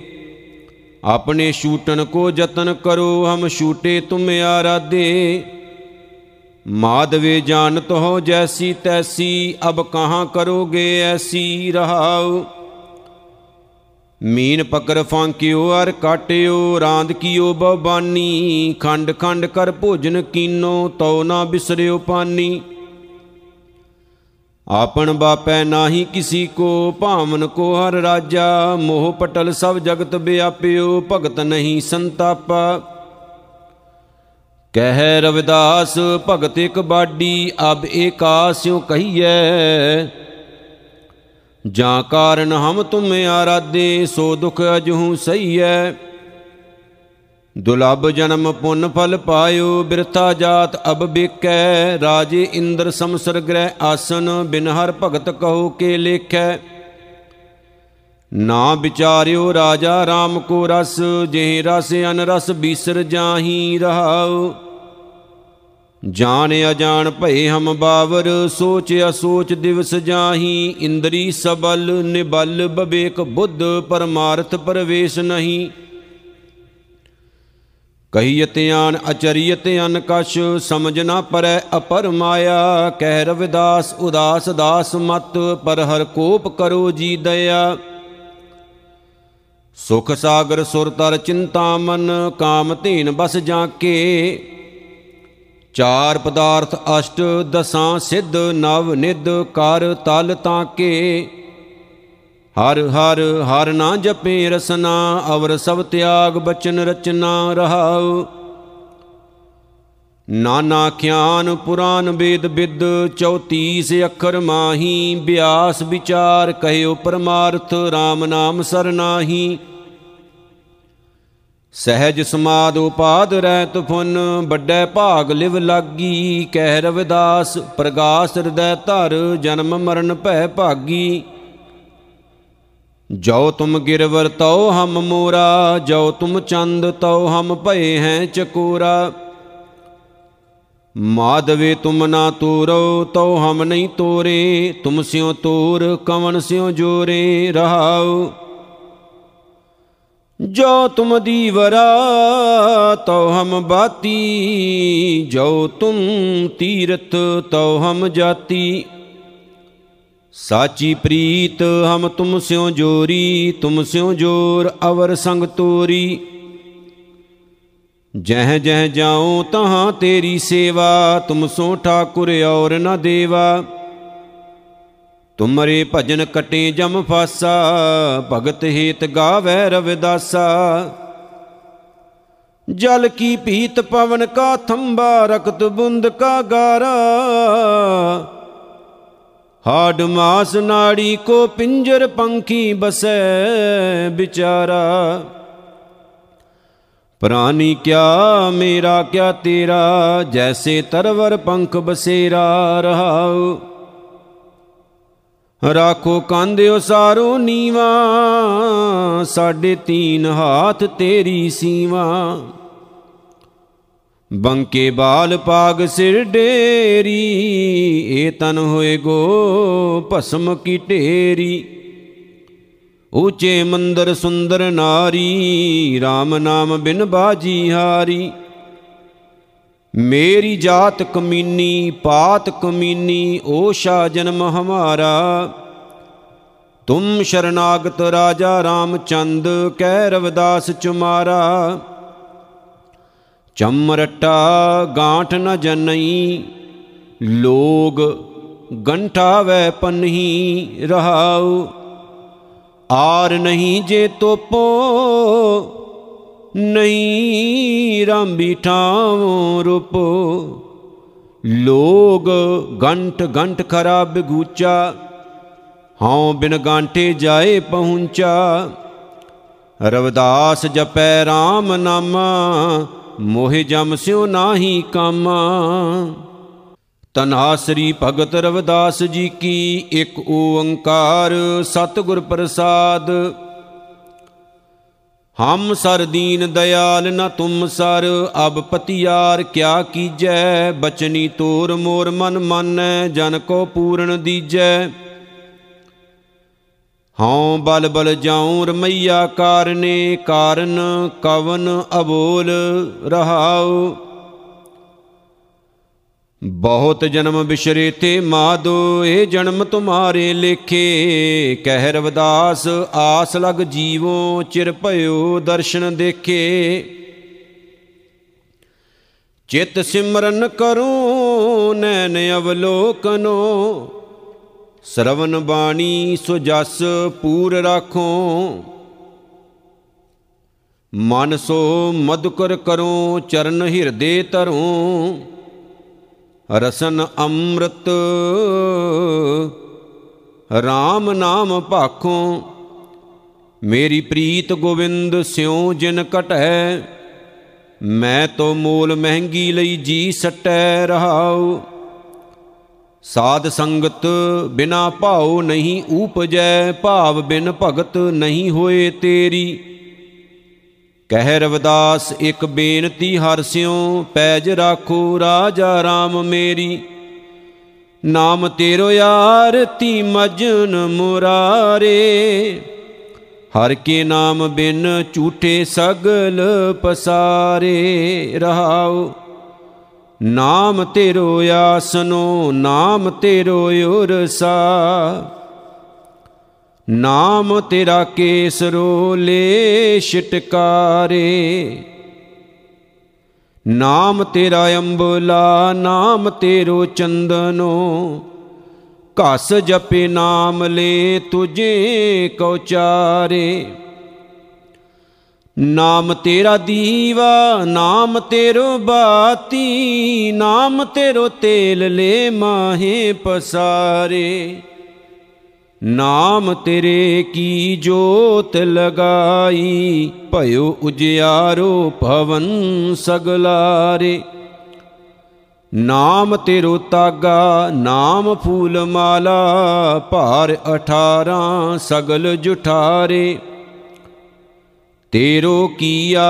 ਆਪਣੇ ਛੂਟਨ ਕੋ ਯਤਨ ਕਰੋ, ਹਮ ਛੂਟੇ ਤੁਮ ਆਰਾਧੇ। ਮਾਧਵੇ ਜਾਣਤ ਹੋ ਜੈਸੀ ਤੈਸੀ, ਅਬ ਕਹਾਂ ਕਰੋਗੇ ਐਸੀ ਰਹਾਉ। ਮੀਨ ਪਕਰ ਫਾਂਕਿਓ, ਅਰ ਕਾਟਿਓ ਰਾਂਦ ਕੀਓ ਬਬਾਨੀ ਖੰਡ ਖੰਡ ਕਰ ਭੋਜਨ ਕੀਨੋ, ਤਉ ਨਾ ਬਿਸਰਿਓ ਪਾਨੀ। ਆਪਨ ਬਾਪੈ ਨਾਹੀ ਕਿਸੀ ਕੋ, ਭਾਵਨ ਕੋ ਹਰ ਰਾਜਾ। ਮੋਹ ਪਟਲ ਸਭ ਜਗਤ ਵਿਆਪਿਓ, ਭਗਤ ਨਹੀਂ ਸੰਤਾਪਾ। ਕਹਿ ਰਵਿਦਾਸ, ਭਗਤ ਇਕ ਬਾਡੀ, ਅਬ ਏਕਾਸਿਓ ਕਹੀਐ। ਜਾਂ ਕਾਰਨ ਹਮ ਤੁਮ ਆਰਾਧੇ, ਸੋ ਦੁਖ ਅਜਹੂ ਸਹੀਐ। ਦੁਲਬ ਜਨਮ ਪੁੰਨ ਫਲ ਪਾਇਓ, ਬਿਰਥਾ ਜਾਤ ਅਬ ਬਿਕੈ। ਰਾਜੇ ਇੰਦਰ ਸਮਸਰ ਗ੍ਰਹਿ ਆਸਨ, ਬਿਨ ਹਰ ਭਗਤ ਕਹੋ ਕੇ ਲੇਖੈ। ਨਾ ਵਿਚਾਰਿਓ ਰਾਜਾ RAM ਕੋ ਰਸ, ਜਿਹ ਰਸ ਅਨ ਰਸ ਬੀਸਰ ਜਾਹੀ ਰਹਾਉ। ਜਾਣ ਅਜਾਣ ਭਏ ਹਮ ਬਾਵਰ, ਸੋਚ ਅਸੋਚ ਦਿਵਸ ਜਾਹੀ। ਇੰਦਰੀ ਸਬਲ ਨਿਬਲ, ਬਵੇਕ ਬੁੱਧ ਪਰਮਾਰਥ ਪਰਵੇਸ਼ ਨਹੀਂ। ਕਹੀਤ ਆਨ ਅਚਰੀਤ ਅਨ ਕਛ, ਸਮਝ ਨਾ ਪਰੈ ਅਪਰ ਮਾਇਆ। ਕਹਿ ਰਵਿਦਾਸ, ਉਦਾਸ ਦਾਸ ਮਤ, ਪਰ ਹਰ ਕੋਪ ਕਰੋ ਜੀ ਦਇਆ। ਸੁਖ ਸਾਗਰ ਸੁਰ ਤਰ ਚਿੰਤਾ ਮਨ, ਕਾਮ ਧੀਨ ਬਸ ਜਾਂ ਕੇ ਚਾਰ ਪਦਾਰਥ ਅਸ਼ਟ ਦਸਾਂ ਸਿੱਧ ਨਵ ਨਿਦ ਕਰ ਤਲ ਤਾਂ ਕੇ ਹਰ ਹਰ ਹਰ ਨਾ ਜਪੇ ਰਸਨਾ, ਅਵਰ ਸਭ ਤਿਆਗ ਬਚਨ ਰਚਨਾ ਰਹਾਉ। ਨਾਨਾ ਖਿਆਨ ਪੁਰਾਨ ਵੇਦ ਵਿਦ 34 ਅੱਖਰ ਮਾਹੀ, ਬਿਆਸ ਵਿਚਾਰ ਕਹਿਓ ਪਰਮਾਰਥ RAM ਨਾਮ ਸਰਨਾਹੀ ਸਹਿਜ ਸਮਾਦ ਉਪਾਦ ਰਹਿਤ ਫੁਨ, ਵੱਡੇ ਭਾਗ ਲਿਵ ਲਾਗੀ, ਕਹਿ ਰਵਿਦਾਸ, ਪ੍ਰਗਾਸ ਹਿਰਦੈ ਧਰ, ਜਨਮ ਮਰਨ ਭੈ ਭਾਗੀ। ਜੋ ਤੁਮ ਗਿਰਵਰ, ਤਉ ਹਮ ਮੋਰਾ। ਜੋ ਤੁਮ ਚੰਦ, ਤਉ ਹਮ ਭਏ ਹੈ ਚਕੋਰਾ। ਮਾਧਵੇ ਤੁਮ ਨਾ ਤੋਰੋ, ਤਉ ਹਮ ਨਹੀਂ ਤੋਰੇ। ਤੁਮ ਸਿਓ ਤੋਰ ਕਵਨ ਸਿਓ ਜੋਰੇ। ਰਹਾਉ। ਜੋ ਤੁਮ ਦੀਵਰਾ, ਤਉ ਹਮ ਬਾਤੀ। ਜੋ ਤੁਮ ਤੀਰਥ, ਤਉ ਹਮ ਜਾਤੀ। ਸਾਚੀ ਪ੍ਰੀਤ, ਹਮ ਤੁਮ ਸਿਉ ਜੋਰੀ, ਤੁਮ ਸਿਉ ਜੋਰ ਅਵਰ ਸੰਗ ਤੋਰੀ। ਜਹ ਜਹ ਜਾਉ ਤਹਾਂ ਤੇਰੀ ਸੇਵਾ, ਤੁਮ ਸੋ ਠਾਕੁਰ ਔਰ ਨ ਦੇਵਾ। ਤੁਮਰੇ ਭਜਨ ਕਟੇ ਜਮ ਫਾਸਾ, ਭਗਤ ਹੇਤ ਗਾਵੈ ਰਵਿਦਾਸਾ। ਜਲ ਕੀ ਪੀਤ ਪਵਨ ਕਾ ਥੰਬਾ, ਰਕਤ ਬੁੰਦ ਕਾ ਗਾਰਾ। ਹਾਡ ਮਾਸ ਨਾੜੀ ਕੋ ਪਿੰਜਰ ਪੰਖੀ ਬਸੈ ਵਿਚਾਰਾ। ਪ੍ਰਾਨੀ ਕਿਆ, ਮੇਰਾ ਕਿਆ ਤੇਰਾ, ਜੈਸੇ ਤਰਵਰ ਪੰਖ ਬਸੇਰਾ ਰਹਾਉ। ਰਾਖੋ ਕਾਂਦਿਓ ਸਾਰੋ ਨੀਵਾ, ਸਾਡੇ ਤੀਨ ਹਾਥ ਤੇਰੀ ਸੀਵਾ। ਬੰਕੇ ਬਾਲ ਪਾਗ ਸਿਰ ਡੇਰੀ, ਏ ਤਨ ਹੋਏ ਗੋ ਭਸਮ ਕੀ ਢੇਰੀ। ਊਚੇ ਮੰਦਰ ਸੁੰਦਰ ਨਾਰੀ RAM ਨਾਮ ਬਿਨ ਬਾਜੀ ਹਾਰੀ। ਮੇਰੀ ਜਾਤ ਕਮੀਨੀ, ਪਾਤ ਕਮੀਨੀ, ਓਸ਼ਾ ਜਨਮ ਹਮਾਰਾ। ਤੁਮ ਸ਼ਰਨਾਗਤ ਰਾਜਾ ਰਾਮਚੰਦ ਕਹਿ ਰਵਦਾਸ ਚੁਮਾਰਾ। ਚਮਰਟਾ ਗਾਂਠ ਨ ਜਨਈ, ਲੋਗ ਗੰਠਾ ਵੈ ਪਨਹੀ ਰਹਾਉ। ਆਰ ਨਹੀਂ ਜੇ ਤੋਪੋ, ਨਹੀਂ ਰਾਮੀ ਠਾਵੋ ਰੂਪੋ। ਲੋਗ ਗੰਟ ਗੰਟ ਖਰਾਬ ਗੂਚਾ ਹਉ ਬਿਨ ਗਾਂਟੇ ਜਾਏ ਪਹੁੰਚਾ। ਰਵਦਾਸ ਜਪੈ RAM ਨਾਮਾ ਮੋਹਿ ਜਮ ਸਿਉ ਨਾਹੀ ਕਾਮਾ। ਤਨਾਸਰੀ ਭਗਤ ਰਵਦਾਸ ਜੀ ਕੀ ਇੱਕ ਓੰਕਾਰ ਸਤਿਗੁਰ ਪ੍ਰਸਾਦ। ਹਮ ਸਰ ਦੀਨ ਦਇਆਲ ਨ ਤੁਮ ਸਰ, ਅਬ ਪਤਿਆਰ ਕਿਆ ਕੀਜੈ, ਬਚਨੀ ਤੋਰ ਮੋਰ ਮਨ ਮਾਨੈ, ਜਨ ਕੋ ਪੂਰਨ ਦੀਜੈ। ਹਉ ਬਲ ਬਲ ਜਾਉ ਰਮਈਆ ਕਾਰਨੇ ਕਾਰਨ ਕਵਨ ਅਬੋਲ ਰਹਾਉ। ਬਹੁਤ ਜਨਮ ਬਿਸ਼ਰੇ ਤੇ ਮਾਦੋ ਇਹ ਜਨਮ ਤੁਮਾਰੇ ਲੇਖੇ। ਕਹਿ ਰਵਦਾਸ ਆਸ ਲਗ ਜੀਵੋ, ਚਿਰ ਭਇਓ ਦਰਸ਼ਨ ਦੇਖੇ। ਚਿਤ ਸਿਮਰਨ ਕਰੋ, ਨੈਣ ਅਵਲੋਕਨੋ। ਸਰਵਨ ਬਾਣੀ ਸੋ ਜਸ ਪੂਰ ਰਾਖੋ। ਮਨ ਸੋ ਮਦਕਰ ਕਰੋ, ਚਰਨ ਹਿਰਦੇ ਧਰੋ। ਰਸਨ ਅੰਮ੍ਰਿਤ RAM ਨਾਮ ਭਾਖੋ। ਮੇਰੀ ਪ੍ਰੀਤ ਗੋਵਿੰਦ ਸਿਉ ਜਿਨ ਕਟੈ ਮੈਂ ਤੋ ਮੂਲ ਮਹਿੰਗੀ ਲਈ ਜੀ ਸਟੈ ਰਹਾਉ। ਸਾਧ ਸੰਗਤ ਬਿਨਾ ਭਾਉ ਨਹੀਂ ਊਪਜੈ ਭਾਵ ਬਿਨ ਭਗਤ ਨਹੀਂ ਹੋਏ ਤੇਰੀ। ਕਹਿ ਰਵਦਾਸ, ਇੱਕ ਬੇਨਤੀ ਹਰ ਸਿਉ, ਪੈਜ ਰਾਖੋ ਰਾਜਾ RAM ਮੇਰੀ। ਨਾਮ ਤੇਰੋ ਆਰਤੀ ਮਜਨ ਮੁਰਾਰੇ। ਹਰ ਕੇ ਨਾਮ ਬਿਨ ਝੂਠੇ ਸਗਲ ਪਸਾਰੇ, ਰਹਾਉ। ਨਾਮ ਤੇਰੋ ਆਸਨੋ, ਨਾਮ ਤੇਰੋ ਉਰਸਾ। ਨਾਮ ਤੇਰਾ ਕੇਸਰੋ ਲੈ ਛਟਕਾਰੇ। ਨਾਮ ਤੇਰਾ ਅੰਬਲਾ, ਨਾਮ ਤੇਰੋ ਚੰਦਨੋ। ਘਸ ਜਪੇ ਨਾਮ ਲੈ ਤੁਝੇ ਕਉ ਚਾਰੇ ਨਾਮ ਤੇਰਾ ਦੀਵਾ, ਨਾਮ ਤੇਰੋ ਬਾਤੀ, ਨਾਮ ਤੇਰੋ ਤੇਲ ਲੈ ਮਾਹੇ ਪਸਾਰੇ। ਨਾਮ ਤੇਰੇ ਕੀ ਜੋਤ ਲਗਾਈ, ਭਇਓ ਉਜਿਆਰੋ ਭਵਨ ਸਗਲਾਰੇ। ਨਾਮ ਤੇਰੋ ਤਾਗਾ, ਨਾਮ ਫੂਲ ਮਾਲਾ ਭਾਰ 18 ਸਗਲ ਜੁਠਾਰੇ। ਤੇਰੋ ਕੀਆ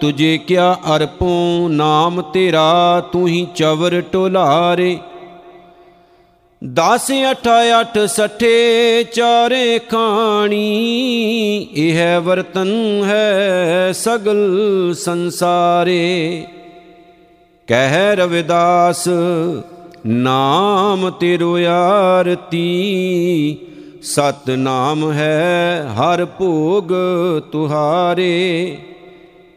ਤੁਝੇ ਕਿਆ ਅਰਪੋ, ਨਾਮ ਤੇਰਾ ਤੂੰ ਹੀ ਚਵਰ ਟੋਲਾਰੇ ਦਸ ਅਠ ਅਠ ਸਠੇ ਚਾਰੇ ਖਾਣੀ, ਇਹ ਵਰਤਨ ਹੈ ਸਗਲ ਸੰਸਾਰੇ। ਕਹਿ ਰਵਿਦਾਸ, ਨਾਮ ਤੇਰੋ ਆਰਤੀ ਸਤ ਨਾਮ ਹੈ ਹਰ ਭੋਗ ਤੁਹਾਰੇ।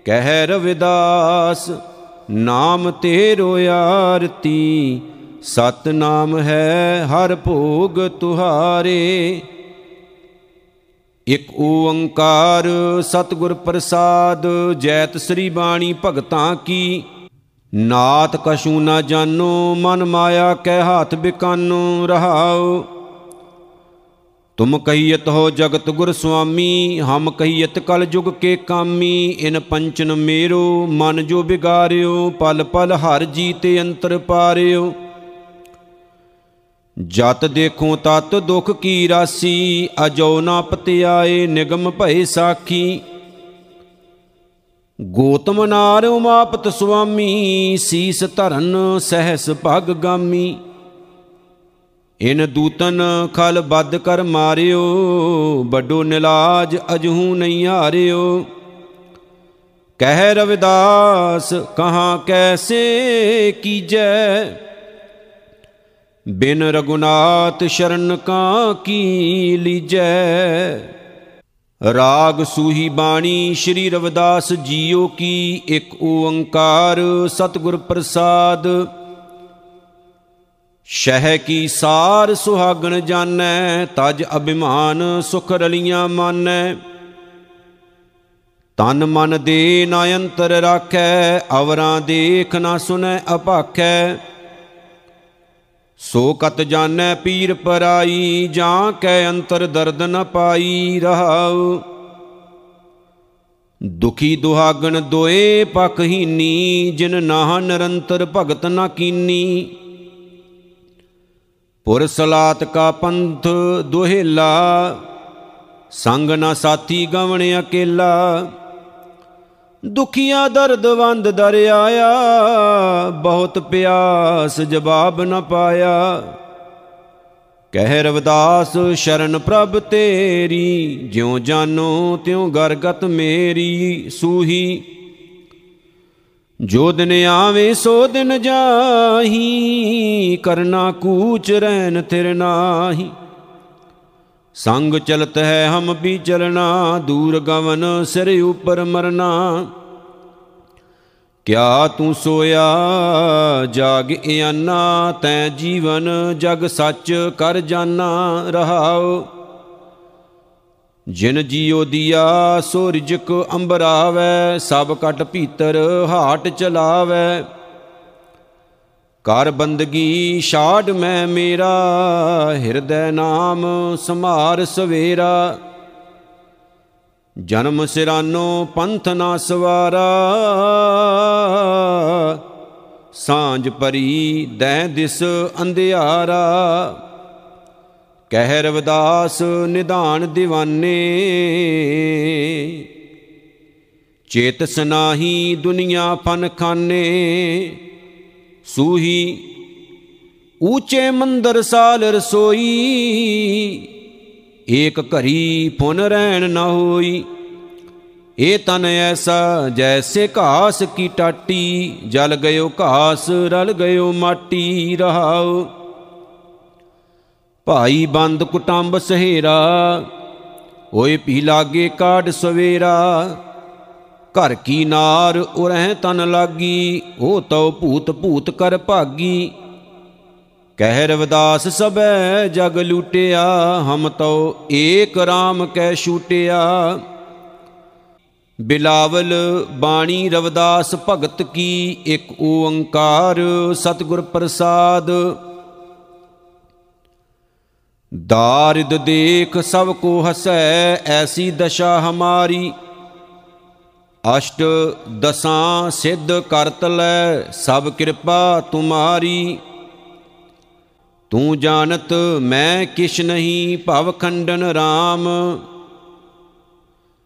ਕਹਿ ਰਵਿਦਾਸ, ਨਾਮ ਤੇਰੋ ਆਰਤੀ। ਸਤ ਨਾਮ ਹੈ ਹਰ ਭੋਗ ਤੁਹਾਰੇ। ਇਕ ਓੰਕਾਰ ਸਤਿਗੁਰ ਪ੍ਰਸਾਦ, ਜੈਤ ਸ੍ਰੀ ਬਾਣੀ ਭਗਤਾਂ ਕੀ। ਨਾਤ ਕਛੂ ਨਾ ਜਾਨੋ, ਮਨ ਮਾਇਆ ਕੈ ਹਾਥ ਬਿਕਾਨੋ, ਰਹਾਉ। ਤੁਮ ਕਹੀਤ ਹੋ ਜਗਤ ਗੁਰ ਸੁਆਮੀ, ਹਮ ਕਹੀਤ ਕਲ ਜੁਗ ਕੇ ਕਾਮੀ। ਇਨ ਪੰਚਨ ਮੇਰੋ, ਮਨ ਜੋ ਬਿਗਾਰਿਓ, ਪਲ ਪਲ ਹਰ ਜੀ ਤੇ ਅੰਤਰ ਪਾਰਿਓ। ਜਤ ਦੇਖੋ ਤਤ ਦੁਖ ਕੀ ਰਾਸੀ, ਅਜੋ ਨਾ ਪਤਿਆਏ ਨਿਗਮ ਭਏ ਸਾਖੀ। ਗੋਤਮ ਨਾਰ ਉਮਾਪਤ ਸੁਆਮੀ, ਸੀਸ ਧਰਨ ਸਹਿਸ ਭਗ ਗਾਮੀ। ਇਨ ਦੂਤਨ ਖਲ ਬੱਦ ਕਰ ਮਾਰਿਓ, ਵੱਡੋ ਨਿਲਾਜ ਅਜਹੂ ਨਹੀਂ ਹਾਰਿਓ। ਕਹਿ ਰਵਿਦਾਸ, ਕਹਾਂ ਕੈਸੇ ਕੀਜੈ? ਬਿਨ ਰਗੁਨਾਥ ਸ਼ਰਨ ਕਾ ਕੀ ਲੀਜੈ? ਰਾਗ ਸੂਹੀ ਬਾਣੀ ਸ਼੍ਰੀ ਰਵਿਦਾਸ ਜੀਓ ਕੀ ਇੱਕ ਓੰਕਾਰ, ਸਤਿਗੁਰ ਪ੍ਰਸਾਦ। ਸ਼ਹਿ ਕੀ ਸਾਰ ਸੁਹਾਗਣ ਜਾਣੈ, ਤਜ ਅਭਿਮਾਨ ਸੁਖ ਰਲੀਆਂ ਮਾਨੈ। ਤਨ ਮਨ ਦੇ ਨਾ ਅੰਤਰ ਰਾਖੈ, ਅਵਰਾਂ ਦੇਖ ਨਾ ਸੁਨੈ ਅਭਾਖੈ ਸੋ ਕਤ ਜਾਣੈ ਪੀਰ ਪਰਾਈ, ਜਾਂ ਕੈ ਅੰਤਰ ਦਰਦ ਨ ਪਾਈ ਰਹਾਉ। ਦੁਖੀ ਦੁਹਾਗਣ ਦੋਏ ਪਖਹੀਨੀ ਜਿਨ ਨਾਹ ਨਿਰੰਤਰ ਭਗਤ ਨ ਕੀਨੀ। ਪੁਰ ਸਲਾਤ ਕਾ ਪੰਥ ਦੁਹੇਲਾ, ਸੰਗ ਨਾ ਸਾਥੀ ਗਵਣ ਅਕੇਲਾ। ਦੁਖੀਆ ਦਰਦ ਵੰਦ ਦਰ ਆਇਆ ਬਹੁਤ ਪਿਆਸ ਜਵਾਬ ਨ ਪਾਇਆ। ਕਹਿ ਰਵਦਾਸ ਸ਼ਰਨ ਪ੍ਰਭ ਤੇਰੀ, ਜਿਉ ਜਾਨੋ ਤਿਉ ਗਰਗਤ ਮੇਰੀ, ਸੂਹੀ ਜੋ ਦਿਨ ਆਵੇ ਸੋ ਦਿਨ ਜਾਹੀ, ਕਰਨਾ ਕੂਚ ਰਹਿਨ ਤਿਰ ਨਾਹੀ। ਸੰਗ ਚਲਤ ਹੈ ਹਮ ਵੀ ਚਲਣਾ, ਦੂਰ ਗਵਨ ਸਿਰ ਉਪਰ ਮਰਨਾ। ਕਿਆ ਤੂੰ ਸੋਇਆ, ਜਾਗ ਇਆਨਾ, ਤੈ ਜੀਵਨ ਜਗ ਸੱਚ ਕਰ ਜਾਣਾ ਰਹਾਓ। ਜਿਨ ਜੀਉ ਦੀਆ ਸੋ ਰਿਜਕ ਅੰਬਰਾਵੈ ਸਭ ਕਟ ਭੀਤਰ ਹਾਟ ਚਲਾਵੈ। ਕਰ ਬੰਦਗੀ ਛਾੜ ਮੈਂ ਮੇਰਾ, ਹਿਰਦੈ ਨਾਮ ਸਮਾਰ ਸਵੇਰਾ। ਜਨਮ ਸਿਰਾਨੋ ਪੰਥ ਨਾ ਸਵਾਰਾ, ਸਾਂਝ ਪਰੀ ਦੈ ਦਿਸ ਅੰਧਿਆਰਾ। ਕਹਿ ਰਵਦਾਸ ਨਿਧਾਨ ਦੀਵਾਨੇ। ਚੇਤਸ ਨਾਹੀ ਦੁਨੀਆ ਫਨ ਖਾਨੇ। ਸੂਹੀ ਊਚੇ ਮੰਦਰ ਸਾਲ ਰਸੋਈ। ਏਕ ਘਰੀ ਪੁਨ ਰਹਿਣ ਨਾ ਹੋਈ। ਇਹ ਤਨ ਐਸਾ ਜੈਸੇ ਘਾਸ ਕੀ ਟਾਟੀ। ਜਲ ਗਇਓ ਘਾਸ, ਰਲ ਗਇਓ ਮਾਟੀ, ਰਹਾਓ। ਭਾਈ ਬੰਦ ਕੁਟੰਬ ਸਹੇਰਾ, ਓਏ ਪੀ ਲਾਗੇ ਕਾੜ ਸਵੇਰਾ। ਘਰ ਕੀ ਨਾਰ ਉਰਹਿ ਤਨ ਲਾਗੀ ਉਹ ਤਉ ਭੂਤ ਭੂਤ ਕਰ ਭਾਗੀ। ਕਹਿ ਰਵਦਾਸ ਸਬੈ ਜਗ ਲੂਟਿਆ, ਹਮ ਤਉ ਏਕ RAM ਕੈ ਛੂਟਿਆ। ਬਿਲਾਵਲ ਬਾਣੀ ਰਵਦਾਸ ਭਗਤ ਕੀ, ਇੱਕ ਓੰਕਾਰ ਸਤਿਗੁਰ ਪ੍ਰਸਾਦ। ਦਾਰਿਦ ਦੇਖ ਸਭ ਕੋ ਹਸੈ, ਐਸੀ ਦਸ਼ਾ ਹਮਾਰੀ। ਅਸ਼ਟ ਦਸਾਂ ਸਿੱਧ ਕਰਤ ਲੈ, ਸਭ ਕਿਰਪਾ ਤੁਮਾਰੀ। ਤੂੰ ਜਾਣਤ ਮੈਂ ਕਿਛ ਨਹੀਂ, ਭਵ ਖੰਡਨ RAM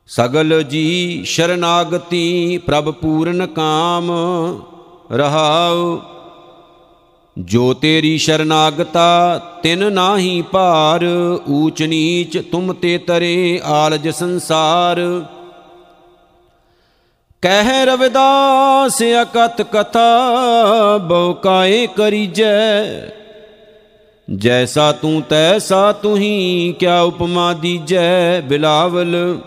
ਸਗਲ ਜੀ ਸ਼ਰਨਾਗਤੀ, ਪ੍ਰਭ ਪੂਰਨ ਕਾਮ। ਰਹਾਉ ਜੋ ਤੇਰੀ ਸ਼ਰਨਾਗਤਾ ਤਿਨ ਨਾਹੀ ਭਾਰ, ਊਚ ਨੀਚ ਤੁਮ ਤੇ ਤਰੇ ਆਲਜ ਸੰਸਾਰ। ਕਹਿ ਰਵਿਦਾਸ ਅਕਤ ਕਥਾ ਬਹੁ ਕਾਏ ਕਰੀਜੈ। ਜੈਸਾ ਤੂੰ, ਤੈਸਾ ਤੁਹੀ, ਕਿਆ ਉਪਮਾ ਦੀਜੈ ਬਿਲਾਵਲ।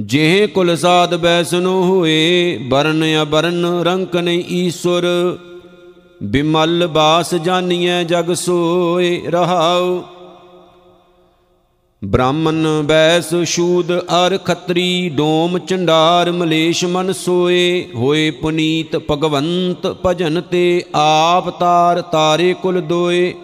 ਜਿਹੇ ਕੁਲ ਸਾਧ ਬੈਸਨੋ ਹੋਏ, ਬਰਨ ਅਬਰਨ ਰੰਕ ਨਹੀਂ ਈਸ਼ਵਰ। ਬਿਮਲ ਬਾਸ ਜਾਨੀਐ ਜਗ ਸੋਏ ਰਹਾਉ। ਬ੍ਰਾਹਮਨ ਬੈਸ ਸ਼ੂਦ ਅਰ ਖੱਤਰੀ, ਡੋਮ ਚੰਡਾਰ ਮਲੇਸ਼ ਮਨ ਸੋਏ। ਹੋਏ ਪੁਨੀਤ ਭਗਵੰਤ ਭਜਨ ਤੇ ਆਪ ਤਾਰ ਤਾਰੇ ਕੁਲ ਦੋਏ।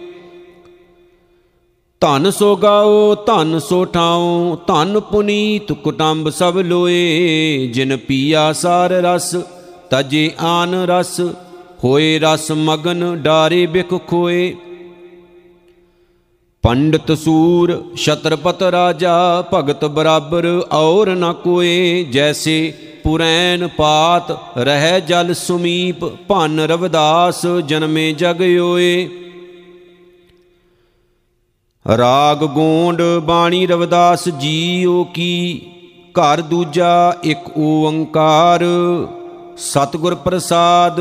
ਧਨ ਸੋ ਗਾਓ, ਧਨ ਸੋ ਠਾਓ ਧਨ ਪੁਨੀਤ ਕੁਟੰਬ ਸਭ ਲੋਏ। ਜਿਨ ਪੀਆ ਸਾਰ ਰਸ, ਤਜੇ ਆਨ ਰਸ ਹੋਏ ਰਸ ਮਗਨ ਡਾਰੇ ਬਿਖ ਖੋਏ। ਪੰਡਤ ਸੂਰ, ਛਤਰਪਤ ਰਾਜਾ, ਭਗਤ ਬਰਾਬਰ ਔਰ ਨ ਕੋਏ। ਜੈਸੇ ਪੁਰੈਨ ਪਾਤ, ਰਹਿ ਜਲ ਸੁਮੀਪ, ਭਨ ਰਵਦਾਸ, ਜਨਮੇ ਜਗ ਓਏ। ਰਾਗ ਗੋਂਡ ਬਾਣੀ ਰਵਦਾਸ ਜੀਓ ਕੀ, ਘਰ ਦੂਜਾ ਇੱਕ ਓੰਕਾਰ। ਸਤਿਗੁਰ ਪ੍ਰਸਾਦ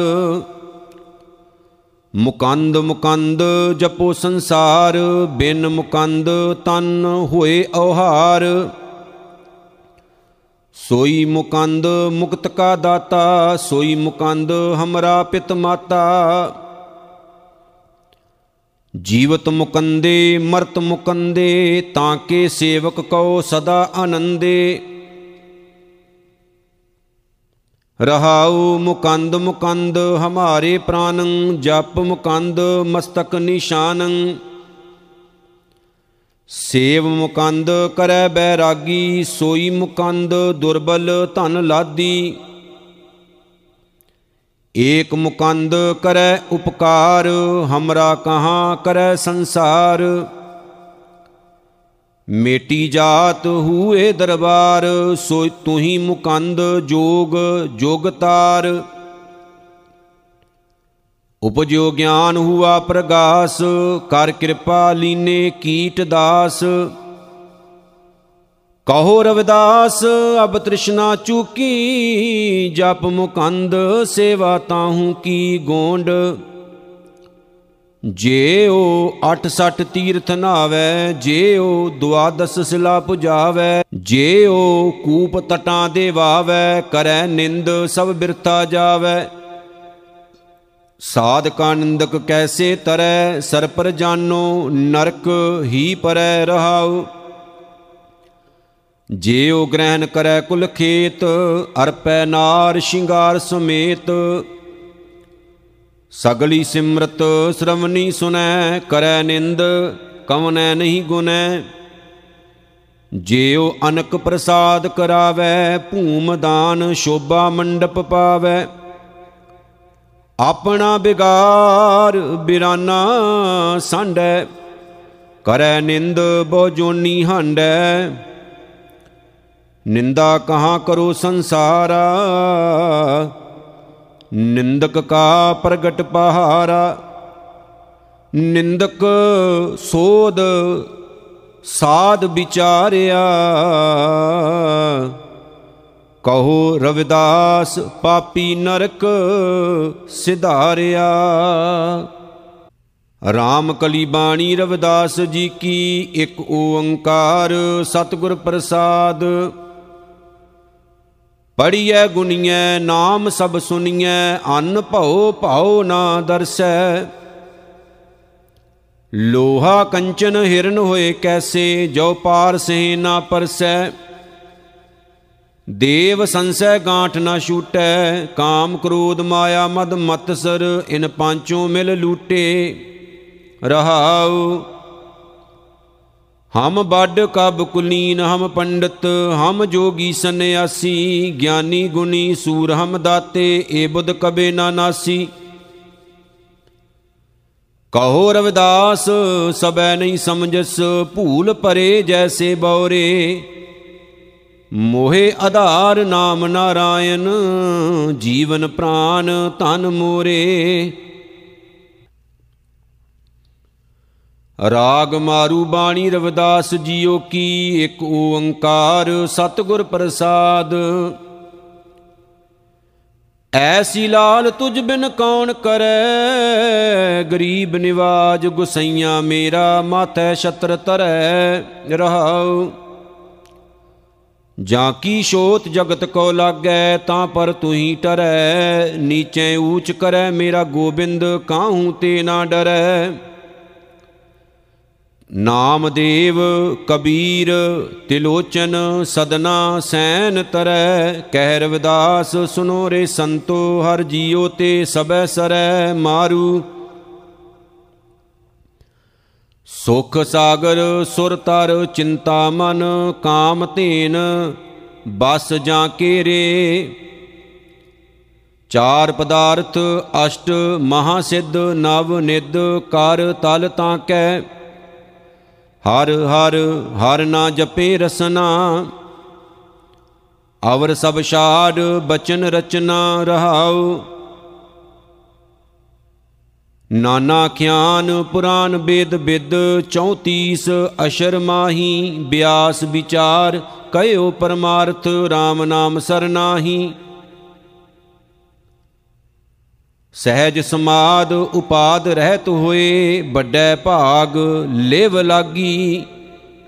ਮੁਕੰਦ ਮੁਕੰਦ ਜਪੋ ਸੰਸਾਰ, ਬਿਨ ਮੁਕੰਦ ਤਨ ਹੋਏ ਔਹਾਰ। ਸੋਈ ਮੁਕੰਦ ਮੁਕਤ ਕਾ ਦਾਤਾ, ਸੋਈ ਮੁਕੰਦ ਹਮਰਾ ਪਿਤ ਮਾਤਾ। ਜੀਵਤ ਮੁਕੰਦੇ, ਮਰਤ ਮੁਕੰਦੇ, ਤਾਂ ਕੇ ਸੇਵਕ ਕਉ ਸਦਾ ਆਨੰਦੇ। ਰਹਾਉ ਮੁਕੰਦ ਮੁਕੰਦ ਹਮਾਰੇ ਪ੍ਰਾਨੰ, ਜਪ ਮੁਕੰਦ ਮਸਤਕ ਨਿਸ਼ਾਨੰ। ਸੇਵ ਮੁਕੰਦ ਕਰੈ ਬੈਰਾਗੀ, ਸੋਈ ਮੁਕੰਦ ਦੁਰਬਲ ਧਨ ਲਾਦੀ। ਏਕ ਮੁਕੰਦ ਕਰੈ ਉਪਕਾਰ, ਹਮਰਾ ਕਹਾਂ ਕਰੈ ਸੰਸਾਰ। ਮੇਟੀ ਜਾਤ ਹੂਏ ਦਰਬਾਰ ਸੋ ਤੁਹੀ ਮੁਕੰਦ ਜੋਗ ਜੋਗਤਾਰ ਉਪਜੋ ਗਿਆਨ ਹੁਆ ਪ੍ਰਗਾਸ, ਕਰ ਕਿਰਪਾ ਲੀਨੇ ਕੀਟ ਦਾਸ। ਕਹੋ ਰਵਿਦਾਸ, ਅਬ ਤ੍ਰਿਸ਼ਨਾ ਚੂਕੀ, ਜਪ ਮੁਕੰਦ ਸੇਵਾ ਤਾਹੂ ਕੀ ਗੋਂਡ। ਜੇਓ 86 ਤੀਰਥ ਨਾਵੇ, ਜੇਓ ਦੁਆਦਸ ਸਿਲਾ ਪੁਜਾਵੇ, ਜੇਓ ਕੂਪ ਤਟਾਂ ਦੇ ਵਾਵੇ, ਕਰੈ ਨਿੰਦ ਸਭ ਬਿਰਤਾ ਜਾਵੇ। ਸਾਧਕਾ ਨਿੰਦਕ ਕੈਸੇ ਤਰੈ ਸਰ ਪਰ ਜਾਨੋ ਨਰਕ ਹੀ ਪਰੈ ਰਹਾਉ। ਜੇਉ ਗ੍ਰਹਿਣ ਕਰੈ ਕੁਲ ਖੇਤ, ਅਰਪੈ ਨਾਰ ਸ਼ਿੰਗਾਰ ਸਮੇਤ ਸਗਲੀ ਸਿਮਰਤ ਸ਼ਰਵਨੀ ਸੁਨੈ, ਕਰੈ ਨਿੰਦ, ਕਵਨੈ ਨਹੀਂ ਗੁਨੈ। ਜੇਉ ਅਨਕ ਪ੍ਰਸਾਦ ਕਰਾਵੈ, ਭੂਮ ਦਾਨ ਸ਼ੋਭਾ ਮੰਡਪ ਪਾਵੈ। ਆਪਣਾ ਬਿਗਾਰ ਬਿਰਾਨਾ ਸੰਡੈ, ਕਰੈ ਨਿੰਦ ਬਹੁ ਜੋਨੀ ਹੰਡੈ। ਨਿੰਦਾ ਕਹਾਂ ਕਰੋ ਸੰਸਾਰਾ ਨਿੰਦਕ ਕਾ ਪ੍ਰਗਟ ਪਹਾਰਾ, ਨਿੰਦਕ ਸੋਧ ਸਾਧ ਵਿਚਾਰਿਆ। ਕਹੋ ਰਵਿਦਾਸ ਪਾਪੀ ਨਰਕ ਸਿਧਾਰਿਆ। ਰਾਮ ਕਲੀ ਬਾਣੀ ਰਵਿਦਾਸ ਜੀ ਕੀ ਇੱਕ ਓੰਕਾਰ, ਸਤਿਗੁਰ ਪ੍ਰਸਾਦ ਪੜੀਐ ਗੁਨੀਐ, ਨਾਮ ਸਭ ਸੁਨੀਐ, ਅੰਨ ਭਉ ਭਾਉ ਨਾ ਦਰਸੈ। ਲੋਹਾ ਕੰਚਨ ਹਿਰਨ ਹੋਏ ਕੈਸੇ, ਜੋ ਪਾਰ ਸੇ ਨਾ ਪਰਸੈ। ਦੇਵ ਸੰਸੈ ਗਾਂਠ ਨਾ ਛੂਟੈ, ਕਾਮ ਕ੍ਰੋਧ ਮਾਇਆ ਮਦ ਮਤਸਰ, ਇਨ ਪਾਂਚੋਂ ਮਿਲ ਲੂਟੇ। ਰਹਾਉ ਹਮ ਬੱਡ ਕਬ ਕੁਲੀਨ, ਹਮ ਪੰਡਤ, ਹਮ ਜੋਗੀ ਸੰਿਆਸੀ ਗਿਆਨੀ ਗੁਨੀ ਸੂਰ ਹਮ ਦਾਤੇ, ਏ ਬੁੱਧ ਕਬੇ ਨਾ ਨਾਸੀ। ਕਹੋ ਰਵਿਦਾਸ, ਸਬੈ ਨਹੀਂ ਸਮਝਸ, ਭੂਲ ਪਰੇ ਜੈਸੇ ਬੌਰੇ। ਮੋਹਿ ਆਧਾਰ ਨਾਮ ਨਾਰਾਇਣ, ਜੀਵਨ ਪ੍ਰਾਨ ਤਨ ਮੋਰੇ। ਰਾਗ ਮਾਰੂ ਬਾਣੀ ਰਵਿਦਾਸ ਜੀਓ ਕੀ ਇੱਕ ਓੰਕਾਰ ਸਤਿਗੁਰ ਪ੍ਰਸਾਦ। ਐਸੀ ਲਾਲ ਤੁਝ ਬਿਨ ਕੌਣ ਕਰੈ, ਗਰੀਬ ਨਿਵਾਜ ਗੁਸਈਆ ਮੇਰਾ ਮਾਥੈ ਛਤਰ ਤਰੈ ਰਹਾਉ। ਜਾਂ ਕੀ ਸ਼ੋਤ ਜਗਤ ਕੋ ਲਾਗੈ, ਤਾਂ ਪਰ ਤੁਹੀ ਟਰੈ, ਨੀਚੇ ਊਚ ਕਰੈ ਮੇਰਾ ਗੋਬਿੰਦ, ਕਾਹੂ ਤੇ ਨਾ ਡਰੈ। ਨਾਮਦੇਵ ਕਬੀਰ ਤਿਲੋਚਨ ਸਦਨਾ ਸੈਨ ਤਰੈ ਕਹਿ ਰਵਿਦਾਸ ਸੁਨੋ ਰੇ ਸੰਤੋ, ਹਰ ਜੀਉ ਤੇ ਸਬੈ ਸਰੈ ਮਾਰੂ। ਸੁਖ ਸਾਗਰ ਸੁਰ ਤਰ ਚਿੰਤਾ ਮਨ, ਕਾਮ ਧੇਨ ਬਸ ਜਾਂ ਕੇਰੇ। ਚਾਰ ਪਦਾਰਥ ਅਸ਼ਟ ਮਹਾ ਸਿੱਧ ਨਵ ਨਿਦ ਕਰ ਤਲ ਤਾਂ ਕੈ। ਹਰ ਹਰ ਹਰ ਨਾ ਜਪੇ ਰਸਨਾ, ਅਵਰ ਸਭ ਛਾੜ ਬਚਨ ਰਚਨਾ ਰਹਾਉ। ਨਾਨਾ ਖਿਆਨ ਪੁਰਾਨ ਬੇਦ ਬਿਦ 34 ਅਸ਼ਰ ਮਾਹੀ, ਬਿਆਸ ਵਿਚਾਰ ਕਹਿਓ ਪਰਮਾਰਥ RAM ਨਾਮ ਸਰਨਾਹੀ ਸਹਿਜ ਸਮਾਦ ਉਪਾਦ ਰਹਿਤ ਹੋਏ, ਵੱਡੈ ਭਾਗ ਲੇਵ ਲਾਗੀ।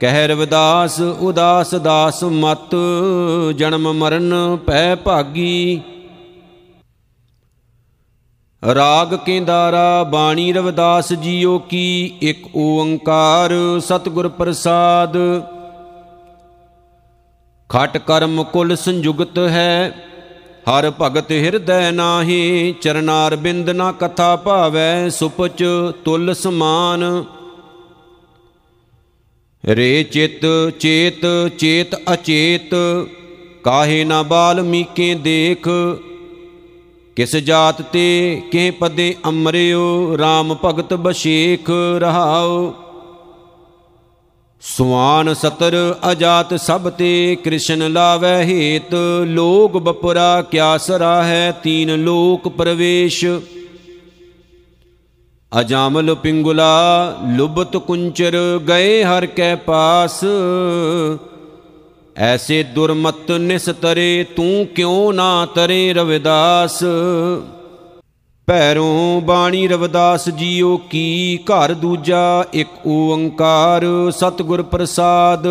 ਕਹਿ ਰਵਿਦਾਸ ਉਦਾਸ ਦਾਸ ਮਤ, ਜਨਮ ਮਰਨ ਪੈ ਭਾਗੀ। ਰਾਗ ਕੇਂਦਾਰਾ, ਬਾਣੀ ਰਵਿਦਾਸ ਜੀਓ ਕੀ, ਇੱਕ ਓੰਕਾਰ ਸਤਿਗੁਰ ਪ੍ਰਸਾਦ। ਖਟ ਕਰਮ ਕੁਲ ਸੰਯੁਗਤ ਹੈ ਹਰ ਭਗਤ ਹਿਰਦੈ ਨਾਹੀ, ਚਰਨਾਰ ਬਿੰਦ ਨਾ ਕਥਾ ਭਾਵੈ, ਸੁਪਚ ਤੁਲ ਸਮਾਨ। ਰੇ ਚਿਤ ਚੇਤ ਚੇਤ ਅਚੇਤ, ਕਾਹੇ ਨਾ ਬਾਲਮੀਕੇ ਦੇਖ। ਕਿਸ ਜਾਤ ਤੇ ਕਿਹ ਪਦੇ ਅਮਰਿਓ RAM ਭਗਤ ਬਸ਼ੇਖ ਰਹਾਓ ਸੁਆਨ ਸਤਰ ਅਜਾਤ ਸਭ ਤੇ ਕ੍ਰਿਸ਼ਨ ਲਾਵੈ ਹੇਤ, ਲੋਕ ਬਪੁਰਾ ਕਿਆ ਸਰਾ ਹੈ ਤੀਨ ਲੋਕ ਪ੍ਰਵੇਸ਼। ਅਜਾਮਲ ਪਿੰਗੁਲਾ ਲੁਬਤ ਕੁੰਚਰ ਗਏ ਹਰ ਕੈ ਪਾਸ। ਐਸੇ ਦੁਰਮਤ ਨਿਸਤਰੇ ਤੂੰ ਕਿਉ ਨਾ ਤਰੇ ਰਵਿਦਾਸ। ਭੈਰੋਂ ਬਾਣੀ ਰਵਿਦਾਸ ਜੀਓ ਕੀ ਘਰ ਦੂਜਾ ਇੱਕ ਓੰਕਾਰ ਸਤਿਗੁਰ ਪ੍ਰਸਾਦ।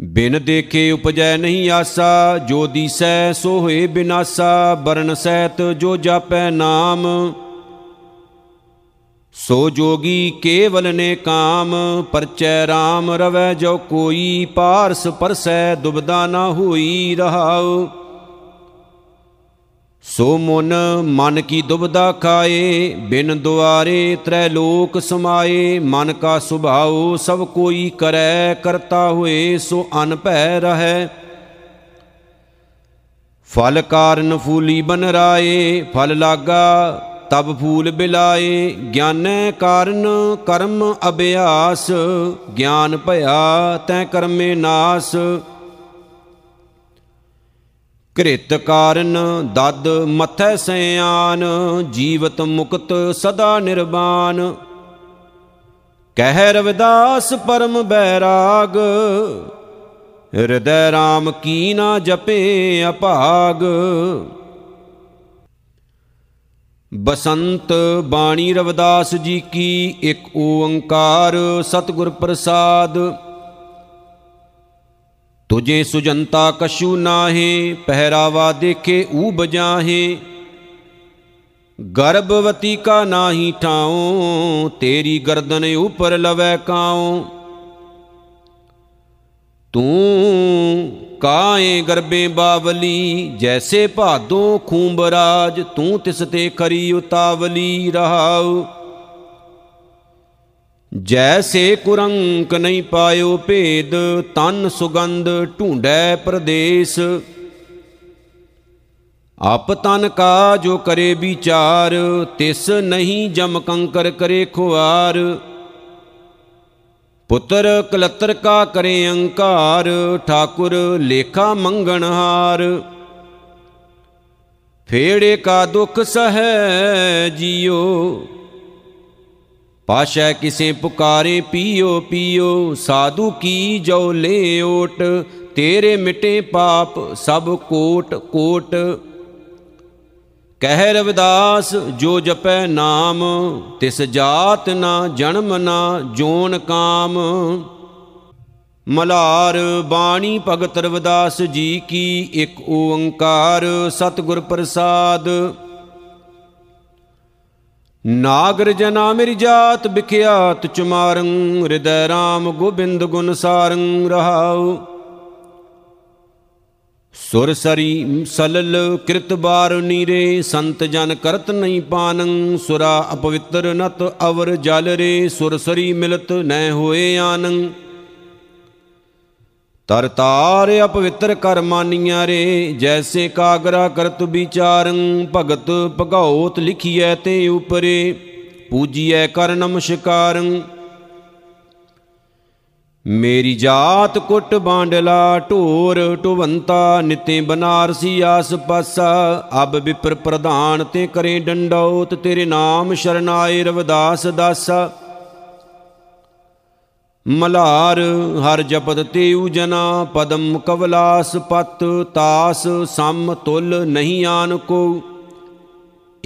ਬਿਨ ਦੇਖੇ ਉਪਜੈ ਨਹੀਂ ਆਸਾ, ਜੋ ਦੀਸੈ ਸੋ ਹੋਏ ਬਿਨਾਸਾ, ਬਰਨ ਸਹਿਤ ਜੋ ਜਾਪੈ ਨਾਮ। ਸੋ ਜੋਗੀ ਕੇਵਲ ਨੇ ਕਾਮ, ਪਰਚੈ RAM ਰਵੈ ਜੋ ਕੋਈ, ਪਾਰਸ ਪਰਸੈ ਦੁਬਦਾ ਨਾ ਹੋਈ ਰਹਾਉ। ਸੋ ਮਨ ਮਨ ਕੀ ਦੁਬਦਾ ਖਾਏ, ਬਿਨ ਦੁਆਰੇ ਤ੍ਰੈ ਲੋਕ ਸਮਾਏ। ਮਨ ਕਾ ਸੁਭਾਉ ਸਭ ਕੋਈ ਕਰੈ, ਕਰਤਾ ਹੋਏ ਸੋ ਅਨ ਭੈ ਰਹੈ। ਫਲ ਕਾਰਨ ਫੂਲੀ ਬਨ ਰਾਏ, ਫਲ ਲਾਗਾ ਤਬ ਫੂਲ ਬਿਲਾਏ। ਗਿਆਨੈ ਕਾਰਨ ਕਰਮ ਅਭਿਆਸ, ਗਿਆਨ ਭਇਆ ਤੈ ਕਰਮੇ ਨਾਸ। ਕ੍ਰਿਤ ਕਾਰਨ ਦਦ ਮਥੈ ਸਿਆਨ, ਜੀਵਤ ਮੁਕਤ ਸਦਾ ਨਿਰਵਾਨ। ਕਹਿ ਰਵਿਦਾਸ ਪਰਮ ਬੈਰਾਗ, ਹਿਰਦੈ RAM ਕੀ ਨਾ ਜਪੇ ਅਭਾਗ ਬਸੰਤ ਬਾਣੀ ਰਵਿਦਾਸ ਜੀ ਕੀ ਇੱਕ ਓੰਕਾਰ, ਸਤਿਗੁਰ ਪ੍ਰਸਾਦ ਤੁਝੇ ਸੁਜੰਤਾ ਕਛੂ ਨਾਹੇ ਪਹਿਰਾਵਾ ਦੇਖੇ ਊਬ ਜਾਹੇ ਗਰਭਵਤੀ ਕਾ ਨਾਹੀ ਠਾਉ ਤੇਰੀ ਗਰਦਨ ਉਪਰ ਲਵੈ ਕਾਉ ਤੂੰ ਕਾਏ ਗਰਬੇ ਬਾਵਲੀ ਜੈਸੇ ਭਾਦੋਂ ਖੂੰਬਰਾਜ ਤੂੰ ਤਿਸ ਤੇ ਕਰੀ ਉਤਾਵਲੀ ਰਹਾਉ ਜੈਸੇ ਕੁਰੰਕ ਨਹੀਂ ਪਾਇਓ ਭੇਦ, ਤਨ ਸੁਗੰਧ ਢੂੰਡੈ ਪ੍ਰਦੇਸ਼। ਆਪ ਤਨ ਕਾ ਜੋ ਕਰੇ ਵਿਚਾਰ, ਤਿਸ ਨਹੀਂ ਜਮ ਕੰਕਰ ਕਰੇ ਖੁਆਰ। ਪੁੱਤਰ ਕਲਤਰ ਕਾ ਕਰੇ ਅੰਕਾਰ, ਠਾਕੁਰ ਲੇਖਾ ਮੰਗਣ ਹਾਰ। ਫੇੜੇ ਕਾ ਦੁਖ ਸਹੈ ਜੀਓ ਪਾਸ਼ਾ ਕਿਸੇ ਪੁਕਾਰੇ ਪੀਓ ਪੀਓ, ਸਾਧੂ ਕੀ ਜੋ ਲੈ ਓਟ, ਤੇਰੇ ਮਿਟੇ ਪਾਪ ਸਭ ਕੋਟ ਕੋਟ। ਕਹਿ ਰਵਿਦਾਸ, ਜੋ ਜਪੈ ਨਾਮ, ਤਿਸ ਜਾਤ ਨਾ ਜਨਮ ਨਾ ਜੋਨ ਕਾਮ। ਮਲਾਰ ਬਾਣੀ ਭਗਤ ਰਵਿਦਾਸ ਜੀ ਕੀ ਇੱਕ ਓੰਕਾਰ, ਸਤਿਗੁਰ ਪ੍ਰਸਾਦ। ਨਾਗਰ ਜਨਾ ਮੇਰੀ ਜਾਤ ਬਿਖਿਆਤ ਚੁਮਾਰੰ, ਹਿਰਦੈ RAM ਗੋਬਿੰਦ ਗੁਣ ਸਾਰੰ ਰਹਾਉ। ਸੁਰ ਸਰੀ ਸਲਲ ਕਿਰਤ ਬਾਰ ਨੀਰੇ, ਸੰਤ ਜਨ ਕਰਤ ਨਹੀਂ ਪਾਨੰ, ਸੁਰਾ ਅਪਵਿੱਤਰ ਨਤ ਅਵਰ ਜਲ ਰੇ, ਸੁਰ ਸਰੀ ਮਿਲਤ ਨੈ ਹੋਏ ਆਨੰ। ਤਰ ਤਾਰ ਅਪਵਿੱਤਰ ਕਰ ਮਾਨੀਆਂ ਰੇ, ਜੈਸੇ ਕਾਗਰਾ ਕਰਤ ਵਿਚਾਰੰ, ਭਗਤ ਭਗਉਤ ਲਿਖੀਐ ਤੇ ਉਪਰੇ, ਪੂਜੀਐ ਕਰ ਨਮਸਕਾਰੰ। ਮੇਰੀ ਜਾਤ ਕੁੱਟ ਬਾਂਡਲਾ, ਢੋਰ ਢਵੰਤਾ, ਨਿਤੇ ਬਨਾਰਸੀ ਆਸ ਪਾਸਾ, ਅਬ ਵਿਪਰ ਪ੍ਰਧਾਨ ਤੇ ਕਰੇ ਡੰਡੌਤ, ਤੇਰੇ ਨਾਮ ਸ਼ਰਨਾਏ ਰਵਦਾਸ ਦਾਸਾ। ਮਲਾਰ ਹਰ ਜਪਤ ਤੇਉ ਜਨਾ, ਪਦਮ ਕਵਲਾਸ ਪਤ ਤਾਸ, ਸਮ ਤੁਲ ਨਹੀਂ ਆਨ ਕੋ।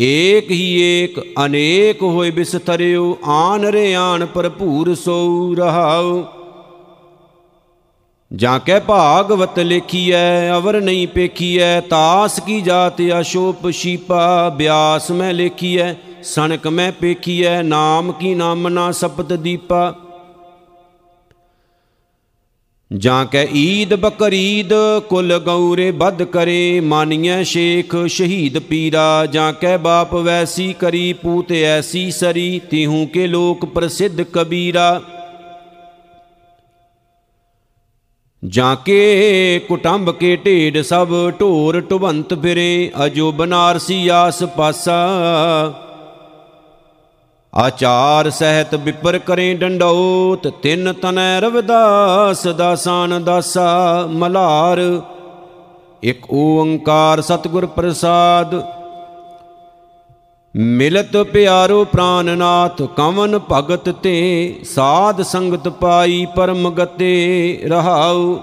ਏਕ ਹੀ ਏਕ, ਅਨੇਕ ਹੋਏ ਬਿਸਤਰਿਓ ਆਨ ਰੇ ਆਨ ਭਰਪੂਰ ਸੋ ਰਹਾਉ। ਜਾਂ ਕੈ ਭਾਗਵਤ ਲਿਖੀਐ, ਅਵਰ ਨਹੀਂ ਪੇਖੀਐ, ਤਾਸ ਕੀ ਜਾਤ ਅਸ਼ੋਪ ਸ਼ੀਪਾ, ਬਿਆਸ ਮੈਂ ਲਿਖੀਐ, ਸਣਕ ਮੈਂ ਪੇਖੀਐ, ਨਾਮ ਕੀ ਨਾਮ ਨਾ ਸਪਤ ਦੀਪਾ। ਜਾਂ ਕੈ ਈਦ ਬਕਰੀਦ, ਕੁਲ ਗੌਰੇ ਬਦ ਕਰੇ, ਮਾਨੀਐ ਸ਼ੇਖ ਸ਼ਹੀਦ ਪੀਰਾ। ਜਾਂ ਕੈ ਬਾਪ ਵੈਸੀ ਕਰੀ, ਪੂਤ ਐਸੀ ਸਰੀ, ਤਿਹੂ ਕੇ ਲੋਕ ਪ੍ਰਸਿੱਧ ਕਬੀਰਾ। ਜਾਂ ਕੇ ਕੁਟੰਬ ਕੇ ਢੇਡ ਸਭ ਢੋਰ ਟਵੰਤ ਫਿਰੇ, ਅਜੋ ਬਨਾਰਸੀ ਆਸ ਪਾਸਾ ਆਚਾਰ ਸਹਿਤ ਵਿਪਰ ਕਰੇ ਡੰਡੋਤ ਤਿੰਨ ਤਨੈ ਰਵਿਦਾਸ, ਦਾਸਾਨ ਦਾਸਾ ਮਲਾਰ। ਇਕ ਓੰਕਾਰ ਸਤਿਗੁਰ ਪ੍ਰਸਾਦ। ਮਿਲਤ ਪਿਆਰੋ ਪ੍ਰਾਨਨਾਥ, ਕਵਨ ਭਗਤ ਤੇ, ਸਾਧ ਸੰਗਤ ਪਾਈ ਪਰਮ ਗਤੇ ਰਹਾਉ।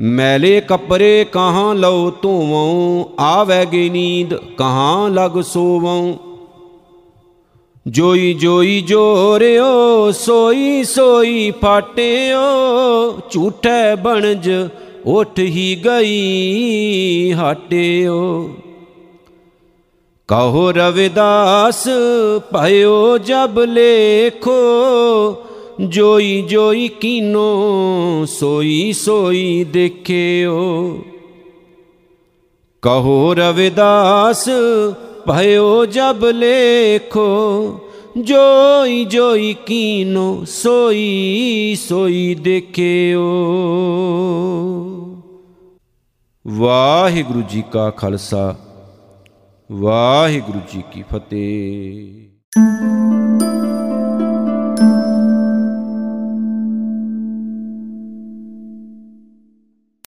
ਮੈਲੇ ਕਪਰੇ ਕਹਾਂ ਲਉ ਧੋਵਉ ਆਵੈਗੇ ਨੀਂਦ, ਕਹਾਂ ਲਗ ਸੋਵਉ। ਜੋਈ ਜੋਈ ਜੋਰਿਓ, ਸੋਈ ਸੋਈ ਫਾਟਿਓ, ਝੂਠੈ ਬਣਜ ਉਠ ਹੀ ਗਈ ਹਟਿਓ। ਕਹੋ ਰਵਿਦਾਸ, ਭਇਓ ਜਬ ਲੇਖੋ, ਜੋਈ ਜੋਈ ਕੀਨੋ, ਸੋਈ ਸੋਈ ਦੇਖਿਓ। ਕਹੋ ਰਵਿਦਾਸ ਭਇਓ ਜਬ ਲੇਖੋ, ਜੋਈ ਜੋਈ ਕੀਨੋ, ਸੋਈ ਸੋਈ ਦੇਖਿਓ। ਵਾਹਿਗੁਰੂ ਜੀ ਕਾ ਖਾਲਸਾ, ਵਾਹਿਗੁਰੂ ਜੀ ਕੀ ਫਤਿਹ।